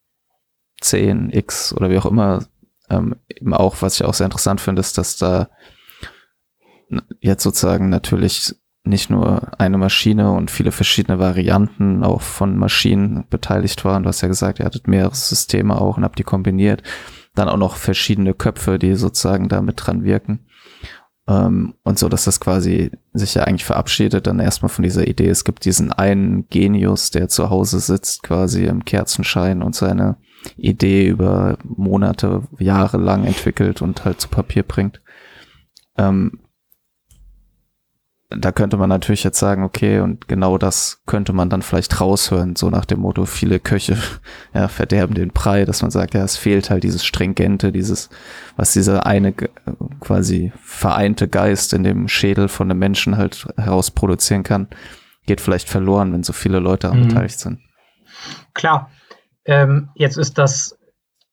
10, X oder wie auch immer, ähm, eben auch, was ich auch sehr interessant finde, ist, dass da jetzt sozusagen natürlich nicht nur eine Maschine und viele verschiedene Varianten auch von Maschinen beteiligt waren. Du hast ja gesagt, ihr hattet mehrere Systeme auch und habt die kombiniert. Dann auch noch verschiedene Köpfe, die sozusagen da mit dran wirken. Ähm, und so, dass das quasi sich ja eigentlich verabschiedet dann erstmal von dieser Idee. Es gibt diesen einen Genius, der zu Hause sitzt, quasi im Kerzenschein und seine Idee über Monate, Jahre lang entwickelt und halt zu Papier bringt. Ähm, da könnte man natürlich jetzt sagen, okay, und genau das könnte man dann vielleicht raushören, so nach dem Motto, viele Köche ja, verderben den Brei, dass man sagt, ja, es fehlt halt dieses Stringente, dieses, was dieser eine quasi vereinte Geist in dem Schädel von einem Menschen halt herausproduzieren kann, geht vielleicht verloren, wenn so viele Leute daran mhm. beteiligt sind. Klar, ähm, jetzt ist das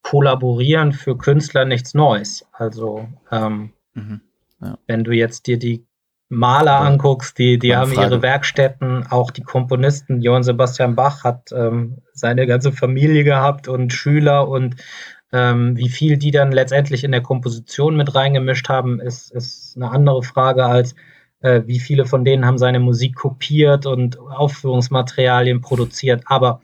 Kollaborieren für Künstler nichts Neues. Also ähm, mhm. ja. wenn du jetzt dir die Maler anguckst, die, die haben Frage. ihre Werkstätten, auch die Komponisten. Johann Sebastian Bach hat ähm, seine ganze Familie gehabt und Schüler und ähm, wie viel die dann letztendlich in der Komposition mit reingemischt haben, ist, ist eine andere Frage als äh, wie viele von denen haben seine Musik kopiert und Aufführungsmaterialien produziert. Aber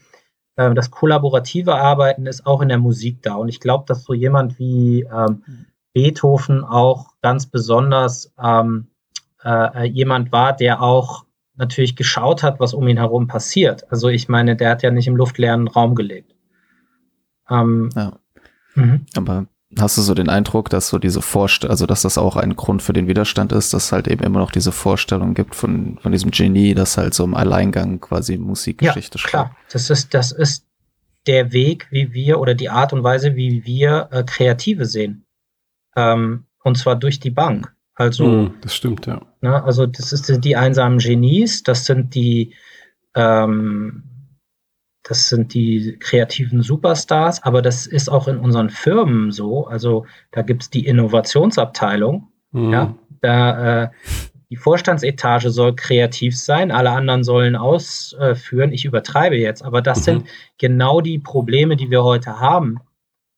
äh, das kollaborative Arbeiten ist auch in der Musik da. Und ich glaube, dass so jemand wie ähm, Beethoven auch ganz besonders ähm, äh, jemand war, der auch natürlich geschaut hat, was um ihn herum passiert. Also ich meine, der hat ja nicht im luftleeren Raum gelebt. Ähm, ja. Mhm. Aber hast du so den Eindruck, dass so diese Vorstellung, also dass das auch ein Grund für den Widerstand ist, dass halt eben immer noch diese Vorstellung gibt von, von diesem Genie, das halt so im Alleingang quasi Musikgeschichte ja, klar. Das ist, das ist der Weg, wie wir oder die Art und Weise, wie wir äh, Kreative sehen. Ähm, und zwar durch die Bank. Also, mm, das stimmt, ja. Ne, also, das ist die einsamen Genies, das sind die, ähm, das sind die kreativen Superstars, aber das ist auch in unseren Firmen so. Also, da gibt es die Innovationsabteilung, mm. ja, da, äh, die Vorstandsetage soll kreativ sein, alle anderen sollen ausführen. Ich übertreibe jetzt, aber das mhm. sind genau die Probleme, die wir heute haben.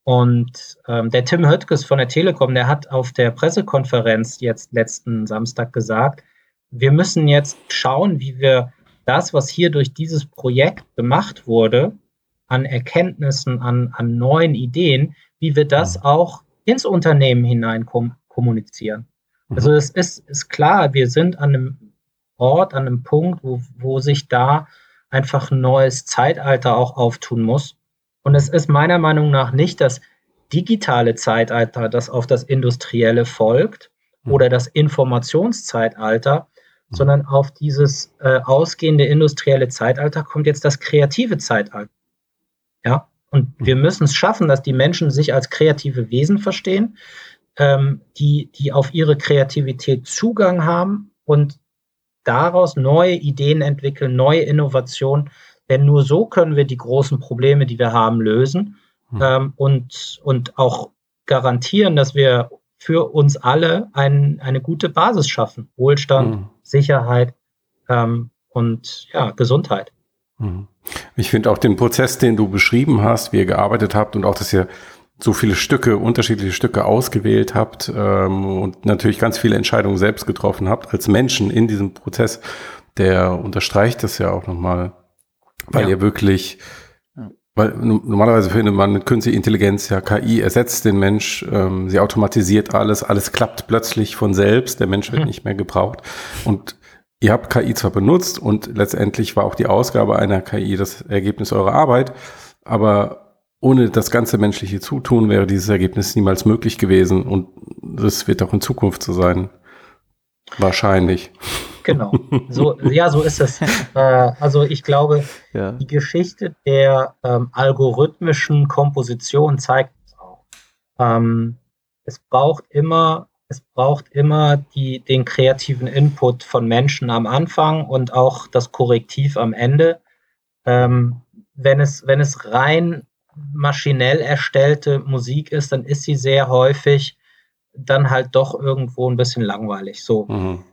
Und ähm, der Tim Höttges von der Telekom, der hat auf der Pressekonferenz jetzt letzten Samstag gesagt, wir müssen jetzt schauen, wie wir das, was hier durch dieses Projekt gemacht wurde, an Erkenntnissen, an, an neuen Ideen, wie wir das mhm. auch ins Unternehmen hinein kom kommunizieren. Mhm. Also es ist, ist klar, wir sind an einem Ort, an einem Punkt, wo, wo sich da einfach ein neues Zeitalter auch auftun muss. Und es ist meiner Meinung nach nicht das digitale Zeitalter, das auf das industrielle folgt hm. oder das Informationszeitalter, hm. sondern auf dieses äh, ausgehende industrielle Zeitalter kommt jetzt das kreative Zeitalter. Ja, und hm. wir müssen es schaffen, dass die Menschen sich als kreative Wesen verstehen, ähm, die, die auf ihre Kreativität Zugang haben und daraus neue Ideen entwickeln, neue Innovationen, denn nur so können wir die großen Probleme, die wir haben, lösen hm. ähm, und, und auch garantieren, dass wir für uns alle ein, eine gute Basis schaffen. Wohlstand, hm. Sicherheit ähm, und ja, Gesundheit. Hm. Ich finde auch den Prozess, den du beschrieben hast, wie ihr gearbeitet habt und auch, dass ihr so viele Stücke, unterschiedliche Stücke ausgewählt habt ähm, und natürlich ganz viele Entscheidungen selbst getroffen habt als Menschen in diesem Prozess, der unterstreicht das ja auch nochmal weil ja. ihr wirklich Weil normalerweise findet man mit künstlicher Intelligenz ja KI ersetzt den Mensch, ähm, sie automatisiert alles, alles klappt plötzlich von selbst, der Mensch wird mhm. nicht mehr gebraucht. Und ihr habt KI zwar benutzt und letztendlich war auch die Ausgabe einer KI das Ergebnis eurer Arbeit, aber ohne das ganze menschliche Zutun wäre dieses Ergebnis niemals möglich gewesen und das wird auch in Zukunft so sein. Wahrscheinlich. Genau. So, ja, so ist es. Äh, also ich glaube, ja. die Geschichte der ähm, algorithmischen Komposition zeigt es auch. Ähm, es braucht immer, es braucht immer die, den kreativen Input von Menschen am Anfang und auch das Korrektiv am Ende. Ähm, wenn es, wenn es rein maschinell erstellte Musik ist, dann ist sie sehr häufig dann halt doch irgendwo ein bisschen langweilig. So. Mhm.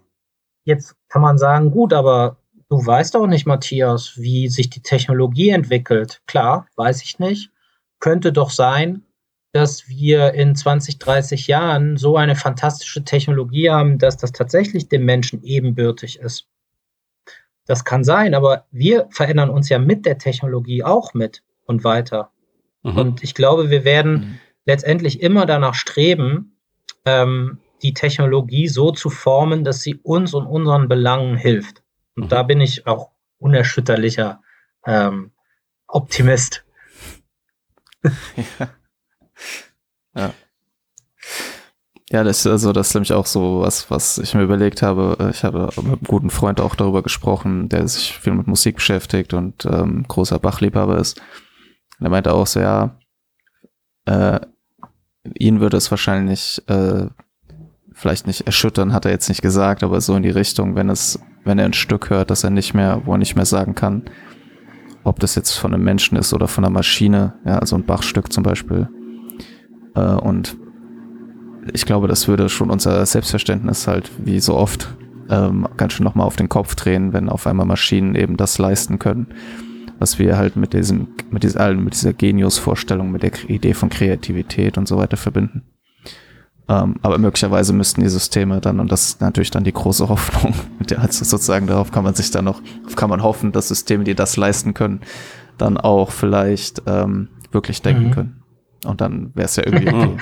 Jetzt kann man sagen, gut, aber du weißt doch nicht, Matthias, wie sich die Technologie entwickelt. Klar, weiß ich nicht. Könnte doch sein, dass wir in 20, 30 Jahren so eine fantastische Technologie haben, dass das tatsächlich dem Menschen ebenbürtig ist. Das kann sein, aber wir verändern uns ja mit der Technologie auch mit und weiter. Mhm. Und ich glaube, wir werden mhm. letztendlich immer danach streben, ähm, die Technologie so zu formen, dass sie uns und unseren Belangen hilft. Und mhm. da bin ich auch unerschütterlicher ähm, Optimist. ja. ja. Ja, das, also das ist nämlich auch so was, was ich mir überlegt habe. Ich habe mit einem guten Freund auch darüber gesprochen, der sich viel mit Musik beschäftigt und ähm, großer Bachliebhaber ist. Und er meinte auch so, ja, äh, ihn würde es wahrscheinlich äh, vielleicht nicht erschüttern, hat er jetzt nicht gesagt, aber so in die Richtung, wenn es, wenn er ein Stück hört, dass er nicht mehr, wo er nicht mehr sagen kann, ob das jetzt von einem Menschen ist oder von einer Maschine, ja, also ein Bachstück zum Beispiel. Äh, und ich glaube, das würde schon unser Selbstverständnis halt wie so oft ähm, ganz schön nochmal auf den Kopf drehen, wenn auf einmal Maschinen eben das leisten können, was wir halt mit diesem, mit dieser, mit dieser Genius-Vorstellung, mit der Idee von Kreativität und so weiter verbinden. Ähm, aber möglicherweise müssten die Systeme dann, und das ist natürlich dann die große Hoffnung, mit der also sozusagen darauf kann man sich dann noch, kann man hoffen, dass Systeme, die das leisten können, dann auch vielleicht ähm, wirklich denken mhm. können. Und dann wäre es ja irgendwie okay.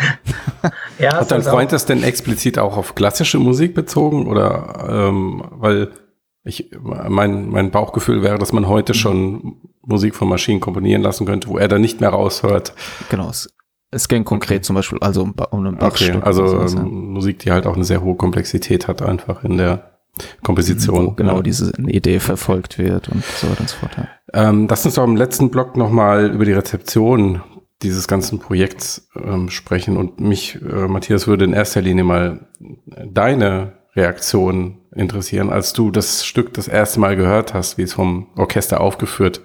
ja, Hat dein Freund das denn explizit auch auf klassische Musik bezogen? Oder ähm, weil ich mein, mein Bauchgefühl wäre, dass man heute schon Musik von Maschinen komponieren lassen könnte, wo er dann nicht mehr raushört. Genau, es es ging konkret okay. zum Beispiel also um, um ein Bachstück. Okay, also sowas, ja. Ähm, Musik, die halt auch eine sehr hohe Komplexität hat, einfach in der Komposition. Wo genau ja. diese Idee verfolgt wird und so weiter und so fort. Ja. Ähm, lass uns doch im letzten Block nochmal über die Rezeption dieses ganzen Projekts ähm, sprechen. Und mich, äh, Matthias, würde in erster Linie mal deine Reaktion interessieren, als du das Stück das erste Mal gehört hast, wie es vom Orchester aufgeführt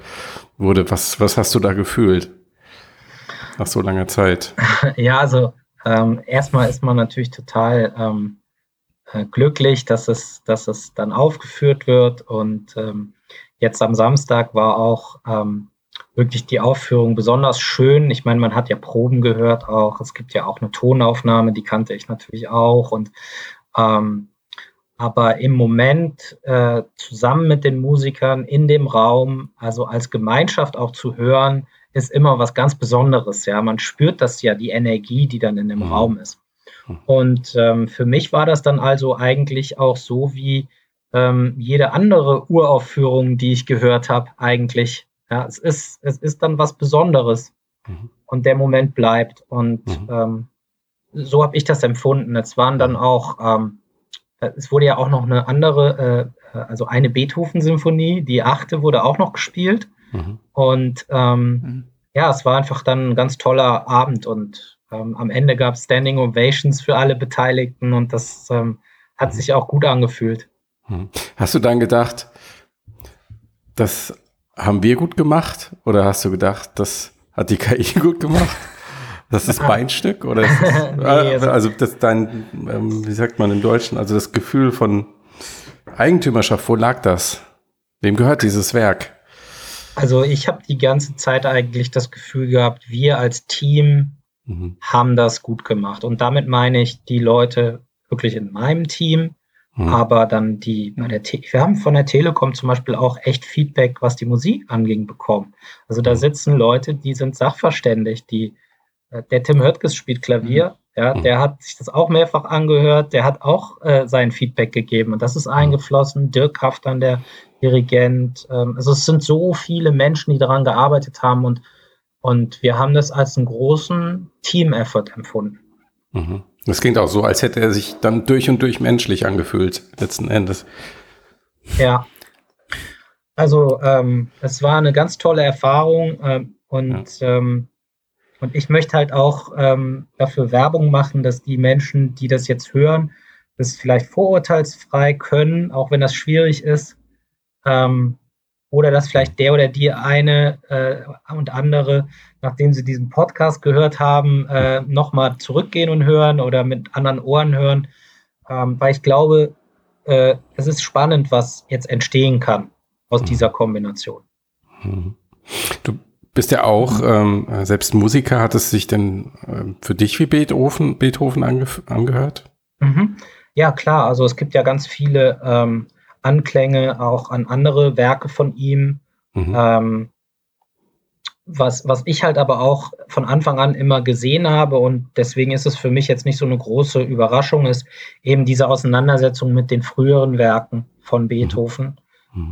wurde. Was, was hast du da gefühlt? Nach so langer Zeit. Ja, also ähm, erstmal ist man natürlich total ähm, äh, glücklich, dass es, dass es dann aufgeführt wird. Und ähm, jetzt am Samstag war auch ähm, wirklich die Aufführung besonders schön. Ich meine, man hat ja Proben gehört auch. Es gibt ja auch eine Tonaufnahme, die kannte ich natürlich auch. Und ähm, aber im Moment äh, zusammen mit den Musikern in dem Raum, also als Gemeinschaft auch zu hören, ist immer was ganz Besonderes. Ja, man spürt das ja, die Energie, die dann in dem mhm. Raum ist. Mhm. Und ähm, für mich war das dann also eigentlich auch so wie ähm, jede andere Uraufführung, die ich gehört habe, eigentlich. Ja, es ist, es ist dann was Besonderes. Mhm. Und der Moment bleibt. Und mhm. ähm, so habe ich das empfunden. Es waren dann auch, ähm, es wurde ja auch noch eine andere, äh, also eine Beethoven-Symphonie, die achte wurde auch noch gespielt. Mhm. Und ähm, mhm. ja, es war einfach dann ein ganz toller Abend und ähm, am Ende gab es Standing Ovations für alle Beteiligten und das ähm, hat mhm. sich auch gut angefühlt. Mhm. Hast du dann gedacht, das haben wir gut gemacht oder hast du gedacht, das hat die KI gut gemacht? Das ist Beinstück oder ist das, nee, also, also das dein, ähm, wie sagt man im Deutschen, also das Gefühl von Eigentümerschaft, wo lag das? Wem gehört dieses Werk? Also ich habe die ganze Zeit eigentlich das Gefühl gehabt, wir als Team mhm. haben das gut gemacht. Und damit meine ich die Leute wirklich in meinem Team Mhm. Aber dann die, Te wir haben von der Telekom zum Beispiel auch echt Feedback, was die Musik anging, bekommen. Also da mhm. sitzen Leute, die sind sachverständig, die, äh, der Tim Höttges spielt Klavier, mhm. ja, mhm. der hat sich das auch mehrfach angehört, der hat auch äh, sein Feedback gegeben und das ist mhm. eingeflossen. Dirk Kaftan, der Dirigent, ähm, also es sind so viele Menschen, die daran gearbeitet haben und, und wir haben das als einen großen Team-Effort empfunden. Mhm. Das klingt auch so, als hätte er sich dann durch und durch menschlich angefühlt, letzten Endes. Ja. Also ähm, es war eine ganz tolle Erfahrung ähm, und, ja. ähm, und ich möchte halt auch ähm, dafür Werbung machen, dass die Menschen, die das jetzt hören, das vielleicht vorurteilsfrei können, auch wenn das schwierig ist. Ähm, oder dass vielleicht der oder die eine äh, und andere, nachdem sie diesen Podcast gehört haben, äh, nochmal zurückgehen und hören oder mit anderen Ohren hören, ähm, weil ich glaube, äh, es ist spannend, was jetzt entstehen kann aus mhm. dieser Kombination. Mhm. Du bist ja auch ähm, selbst Musiker. Hat es sich denn äh, für dich wie Beethoven, Beethoven ange angehört? Mhm. Ja, klar. Also es gibt ja ganz viele ähm, Anklänge auch an andere Werke von ihm. Mhm. Ähm, was, was ich halt aber auch von Anfang an immer gesehen habe und deswegen ist es für mich jetzt nicht so eine große Überraschung, ist eben diese Auseinandersetzung mit den früheren Werken von Beethoven, mhm.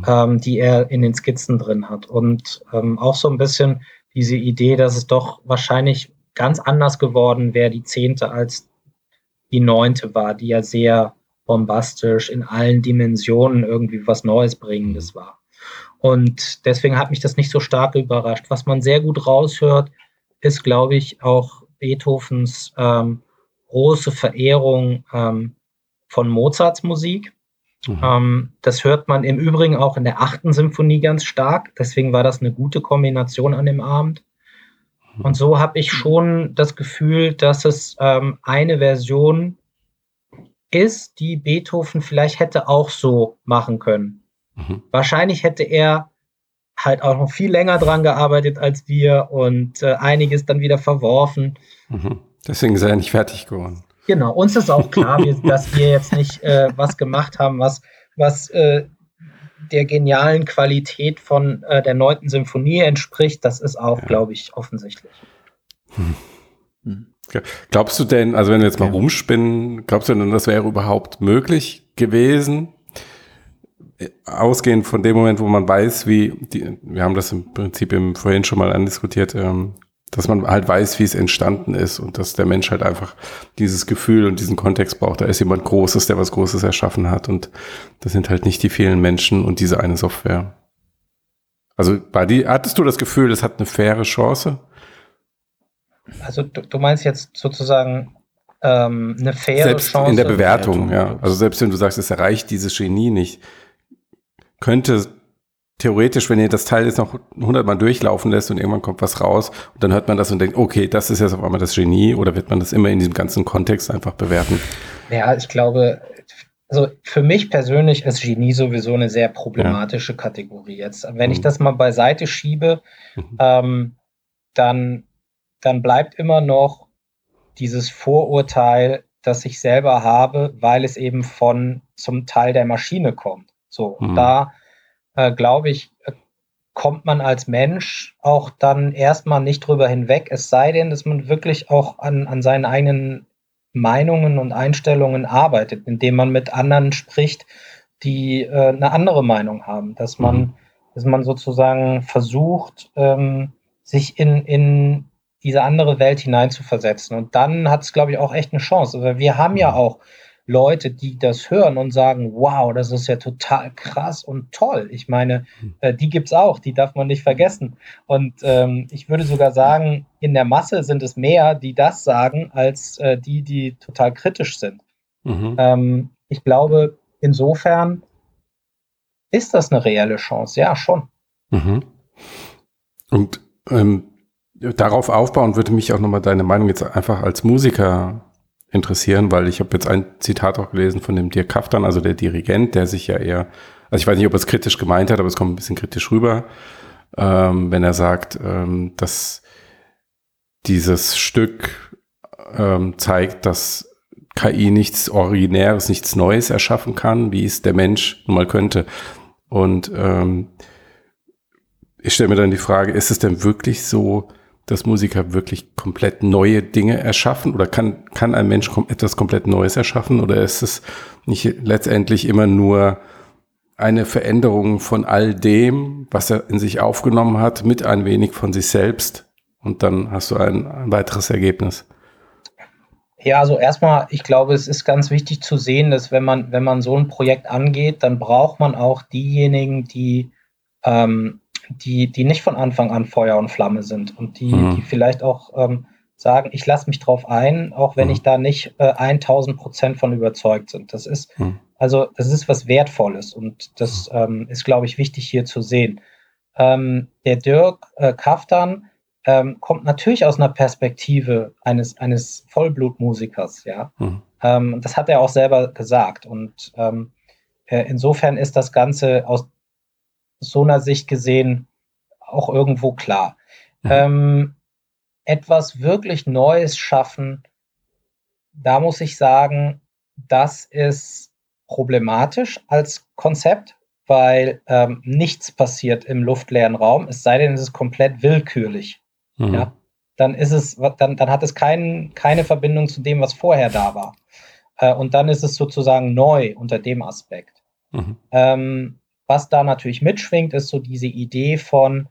Ähm, die er in den Skizzen drin hat. Und ähm, auch so ein bisschen diese Idee, dass es doch wahrscheinlich ganz anders geworden wäre, die zehnte als die neunte war, die ja sehr bombastisch, in allen Dimensionen irgendwie was Neues Bringendes war. Und deswegen hat mich das nicht so stark überrascht. Was man sehr gut raushört, ist, glaube ich, auch Beethovens ähm, große Verehrung ähm, von Mozarts Musik. Mhm. Ähm, das hört man im Übrigen auch in der achten Symphonie ganz stark. Deswegen war das eine gute Kombination an dem Abend. Mhm. Und so habe ich schon das Gefühl, dass es ähm, eine Version ist, die Beethoven vielleicht hätte auch so machen können. Mhm. Wahrscheinlich hätte er halt auch noch viel länger dran gearbeitet als wir und äh, einiges dann wieder verworfen. Mhm. Deswegen ist er nicht fertig geworden. Genau, uns ist auch klar, dass wir jetzt nicht äh, was gemacht haben, was, was äh, der genialen Qualität von äh, der neunten Symphonie entspricht. Das ist auch, ja. glaube ich, offensichtlich. Hm. Hm. Glaubst du denn, also wenn wir jetzt mal rumspinnen, glaubst du denn, das wäre überhaupt möglich gewesen? Ausgehend von dem Moment, wo man weiß, wie, die, wir haben das im Prinzip im, vorhin schon mal andiskutiert, ähm, dass man halt weiß, wie es entstanden ist und dass der Mensch halt einfach dieses Gefühl und diesen Kontext braucht. Da ist jemand Großes, der was Großes erschaffen hat und das sind halt nicht die vielen Menschen und diese eine Software. Also bei die, hattest du das Gefühl, es hat eine faire Chance? Also du, du meinst jetzt sozusagen ähm, eine faire selbst Chance. In der Bewertung, ja. Also selbst wenn du sagst, es erreicht dieses Genie nicht, könnte theoretisch, wenn ihr das Teil jetzt noch hundertmal durchlaufen lässt und irgendwann kommt was raus und dann hört man das und denkt, okay, das ist jetzt auf einmal das Genie oder wird man das immer in diesem ganzen Kontext einfach bewerten? Ja, ich glaube, also für mich persönlich ist Genie sowieso eine sehr problematische ja. Kategorie. Jetzt, wenn mhm. ich das mal beiseite schiebe, mhm. ähm, dann dann bleibt immer noch dieses Vorurteil, das ich selber habe, weil es eben von zum Teil der Maschine kommt. So, mhm. da äh, glaube ich, äh, kommt man als Mensch auch dann erstmal nicht drüber hinweg, es sei denn, dass man wirklich auch an, an seinen eigenen Meinungen und Einstellungen arbeitet, indem man mit anderen spricht, die äh, eine andere Meinung haben, dass man, mhm. dass man sozusagen versucht, ähm, sich in, in diese andere Welt hineinzuversetzen. Und dann hat es, glaube ich, auch echt eine Chance. Also wir haben ja mhm. auch Leute, die das hören und sagen, wow, das ist ja total krass und toll. Ich meine, äh, die gibt's auch, die darf man nicht vergessen. Und ähm, ich würde sogar sagen, in der Masse sind es mehr, die das sagen, als äh, die, die total kritisch sind. Mhm. Ähm, ich glaube, insofern ist das eine reelle Chance, ja, schon. Mhm. Und ähm, darauf aufbauen würde mich auch nochmal deine Meinung jetzt einfach als Musiker interessieren, weil ich habe jetzt ein Zitat auch gelesen von dem Dirk Kaftan, also der Dirigent, der sich ja eher, also ich weiß nicht, ob er es kritisch gemeint hat, aber es kommt ein bisschen kritisch rüber, ähm, wenn er sagt, ähm, dass dieses Stück ähm, zeigt, dass KI nichts Originäres, nichts Neues erschaffen kann, wie es der Mensch nun mal könnte. Und ähm, ich stelle mir dann die Frage, ist es denn wirklich so, dass Musiker wirklich komplett neue Dinge erschaffen? Oder kann, kann ein Mensch kom etwas komplett Neues erschaffen? Oder ist es nicht letztendlich immer nur eine Veränderung von all dem, was er in sich aufgenommen hat, mit ein wenig von sich selbst? Und dann hast du ein, ein weiteres Ergebnis. Ja, also erstmal, ich glaube, es ist ganz wichtig zu sehen, dass wenn man, wenn man so ein Projekt angeht, dann braucht man auch diejenigen, die, ähm, die, die nicht von Anfang an Feuer und Flamme sind und die, mhm. die vielleicht auch ähm, sagen, ich lasse mich drauf ein, auch wenn mhm. ich da nicht äh, 1000 Prozent von überzeugt sind. Das ist, mhm. also, das ist was Wertvolles und das ähm, ist, glaube ich, wichtig hier zu sehen. Ähm, der Dirk äh, Kaftan, ähm, kommt natürlich aus einer Perspektive eines, eines Vollblutmusikers, ja. Mhm. Ähm, das hat er auch selber gesagt. Und ähm, äh, insofern ist das Ganze aus so einer Sicht gesehen auch irgendwo klar. Mhm. Ähm, etwas wirklich Neues schaffen, da muss ich sagen, das ist problematisch als Konzept, weil ähm, nichts passiert im luftleeren Raum, es sei denn, es ist komplett willkürlich. Mhm. Ja, dann ist es, dann, dann hat es kein, keine Verbindung zu dem, was vorher da war. Äh, und dann ist es sozusagen neu unter dem Aspekt. Mhm. Ähm, was da natürlich mitschwingt, ist so diese Idee von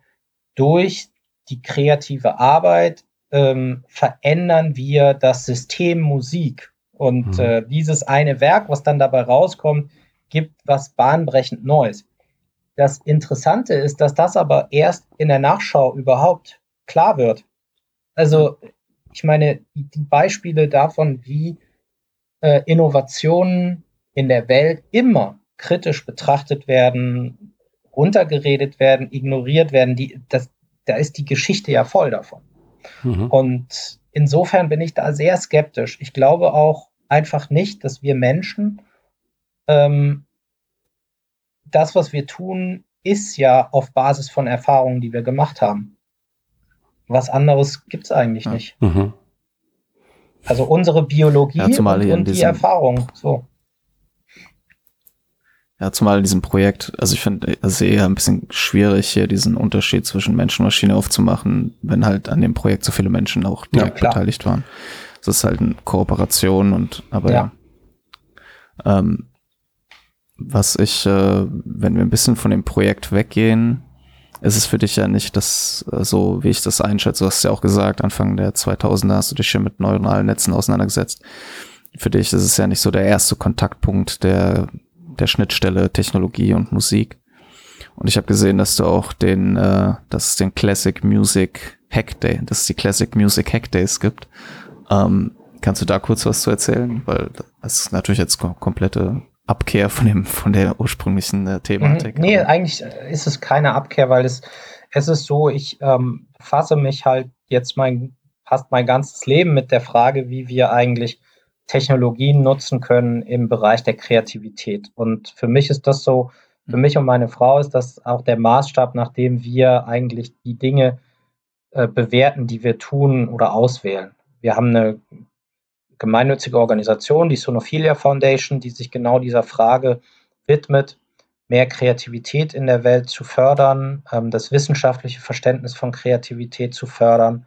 durch die kreative Arbeit ähm, verändern wir das System Musik. Und mhm. äh, dieses eine Werk, was dann dabei rauskommt, gibt was bahnbrechend Neues. Das Interessante ist, dass das aber erst in der Nachschau überhaupt klar wird. Also, ich meine, die, Beispiele davon, wie äh, Innovationen in der Welt immer kritisch betrachtet werden, runtergeredet werden, ignoriert werden, die, das, da ist die Geschichte ja voll davon. Mhm. Und insofern bin ich da sehr skeptisch. Ich glaube auch einfach nicht, dass wir Menschen ähm, das, was wir tun, ist ja auf Basis von Erfahrungen, die wir gemacht haben. Was anderes gibt es eigentlich ja. nicht. Mhm. Also unsere Biologie ja, und, und die Erfahrung. So. Ja, zumal in diesem Projekt, also ich finde es eher ein bisschen schwierig, hier diesen Unterschied zwischen Mensch und Maschine aufzumachen, wenn halt an dem Projekt so viele Menschen auch direkt ja, beteiligt waren. Das ist halt eine Kooperation und aber ja. ja. Ähm, was ich, äh, wenn wir ein bisschen von dem Projekt weggehen, ist es für dich ja nicht das, äh, so wie ich das einschätze, du hast ja auch gesagt, Anfang der 2000er hast du dich schon mit neuronalen Netzen auseinandergesetzt. Für dich ist es ja nicht so der erste Kontaktpunkt der, der Schnittstelle Technologie und Musik. Und ich habe gesehen, dass du auch den, äh, dass es den Classic Music Hack Day, dass es die Classic Music Hack Days gibt. Ähm, kannst du da kurz was zu erzählen? Weil das ist natürlich jetzt komplette Abkehr von dem, von der ursprünglichen äh, Thematik. Nee, eigentlich ist es keine Abkehr, weil es, es ist so, ich ähm, fasse mich halt jetzt mein, fast mein ganzes Leben mit der Frage, wie wir eigentlich Technologien nutzen können im Bereich der Kreativität. Und für mich ist das so, für mich und meine Frau ist das auch der Maßstab, nach dem wir eigentlich die Dinge äh, bewerten, die wir tun oder auswählen. Wir haben eine gemeinnützige Organisation, die Sonophilia Foundation, die sich genau dieser Frage widmet, mehr Kreativität in der Welt zu fördern, ähm, das wissenschaftliche Verständnis von Kreativität zu fördern.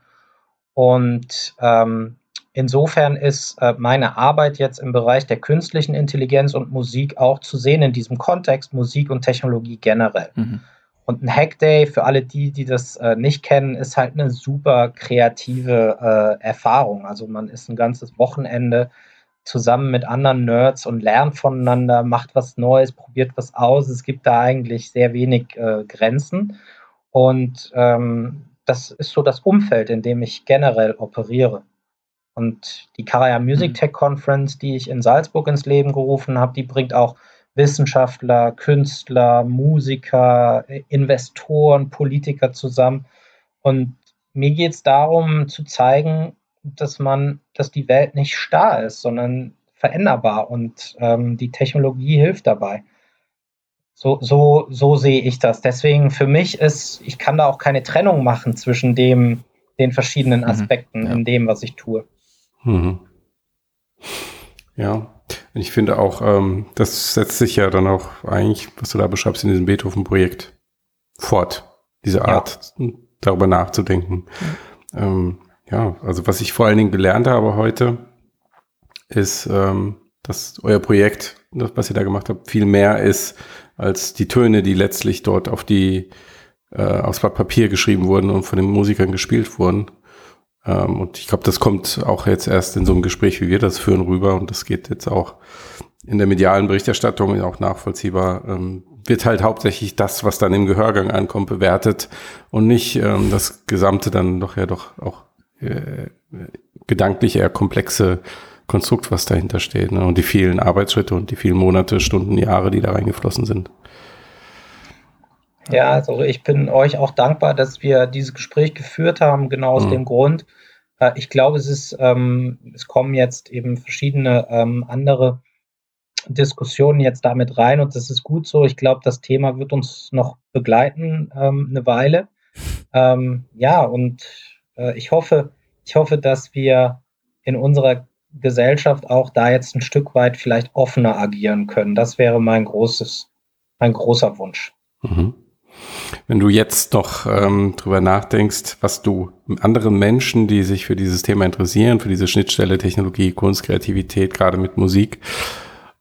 Und ähm, insofern ist äh, meine Arbeit jetzt im Bereich der künstlichen Intelligenz und Musik auch zu sehen in diesem Kontext Musik und Technologie generell. Mhm. Und ein Hackday, für alle die, die das äh, nicht kennen, ist halt eine super kreative äh, Erfahrung. Also man ist ein ganzes Wochenende zusammen mit anderen Nerds und lernt voneinander, macht was Neues, probiert was aus. Es gibt da eigentlich sehr wenig äh, Grenzen. Und ähm, das ist so das Umfeld, in dem ich generell operiere. Und die Karaya Music mhm. Tech Conference, die ich in Salzburg ins Leben gerufen habe, die bringt auch Wissenschaftler, Künstler, Musiker, Investoren, Politiker zusammen. Und mir geht es darum zu zeigen, dass man, dass die Welt nicht starr ist, sondern veränderbar und ähm, die Technologie hilft dabei. So, so, so sehe ich das. Deswegen für mich ist, ich kann da auch keine Trennung machen zwischen dem, den verschiedenen mhm. Aspekten mhm, ja. in dem, was ich tue. Mhm. Ja, ich finde auch, ähm, das setzt sich ja dann auch eigentlich, was du da beschreibst, in diesem Beethoven-Projekt fort. Diese Art, ja. darüber nachzudenken. Mhm. Ähm, ja, also was ich vor allen Dingen gelernt habe heute, ist, ähm, dass euer Projekt, das, was ihr da gemacht habt, viel mehr ist als die Töne, die letztlich dort auf die äh, aufs Blatt Papier geschrieben wurden und von den Musikern gespielt wurden. Ähm, und ich glaube, das kommt auch jetzt erst in so einem Gespräch, wie wir das führen, rüber. Und das geht jetzt auch in der medialen Berichterstattung auch nachvollziehbar. Ähm, wird halt hauptsächlich das, was dann im Gehörgang ankommt, bewertet und nicht ähm, das Gesamte dann doch ja doch auch äh, gedanklich eher komplexe Konstrukt, was dahinter steht. Ne? Und die vielen Arbeitsschritte und die vielen Monate, Stunden, Jahre, die da reingeflossen sind. Ja, also ich bin euch auch dankbar, dass wir dieses Gespräch geführt haben, genau aus mhm. dem Grund. Äh, ich glaube, es ist, ähm, es kommen jetzt eben verschiedene ähm, andere Diskussionen jetzt damit rein und das ist gut so. Ich glaube, das Thema wird uns noch begleiten ähm, eine Weile. Ähm, ja, und äh, ich hoffe, ich hoffe, dass wir in unserer Gesellschaft auch da jetzt ein Stück weit vielleicht offener agieren können. Das wäre mein großes, mein großer Wunsch. Mhm. Wenn du jetzt noch ähm, drüber nachdenkst, was du anderen Menschen, die sich für dieses Thema interessieren, für diese Schnittstelle Technologie, Kunst, Kreativität, gerade mit Musik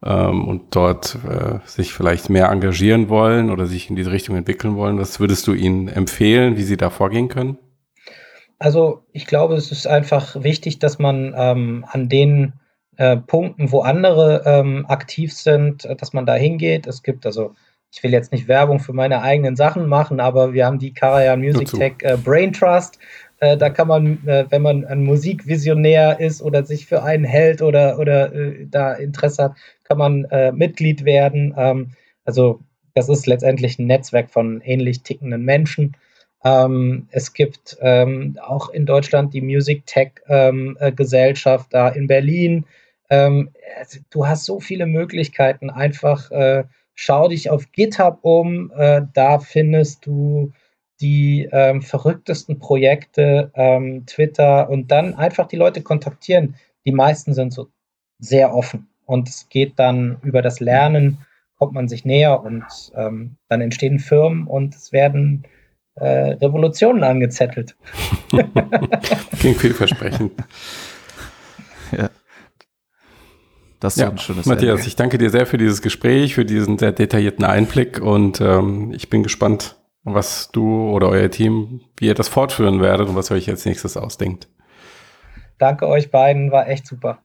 ähm, und dort äh, sich vielleicht mehr engagieren wollen oder sich in diese Richtung entwickeln wollen, was würdest du ihnen empfehlen, wie sie da vorgehen können? Also ich glaube, es ist einfach wichtig, dass man ähm, an den äh, Punkten, wo andere ähm, aktiv sind, dass man da hingeht. Es gibt also ich will jetzt nicht Werbung für meine eigenen Sachen machen, aber wir haben die Karajan Music Tech äh, Brain Trust. Äh, da kann man, äh, wenn man ein Musikvisionär ist oder sich für einen hält oder, oder äh, da Interesse hat, kann man äh, Mitglied werden. Ähm, also das ist letztendlich ein Netzwerk von ähnlich tickenden Menschen. Ähm, es gibt ähm, auch in Deutschland die Music Tech ähm, äh, Gesellschaft da in Berlin. Ähm, du hast so viele Möglichkeiten, einfach schau dich auf GitHub um, äh, da findest du die ähm, verrücktesten Projekte, ähm, Twitter und dann einfach die Leute kontaktieren. Die meisten sind so sehr offen und es geht dann über das Lernen, kommt man sich näher und ähm, dann entstehen Firmen und es werden äh, Revolutionen angezettelt. Klingt vielversprechend. ja. Das ist ja, ein schönes Matthias, Ende. ich danke dir sehr für dieses Gespräch, für diesen sehr detaillierten Einblick und ähm, ich bin gespannt, was du oder euer Team, wie ihr das fortführen werdet und was ihr euch als nächstes ausdenkt. Danke euch beiden, war echt super.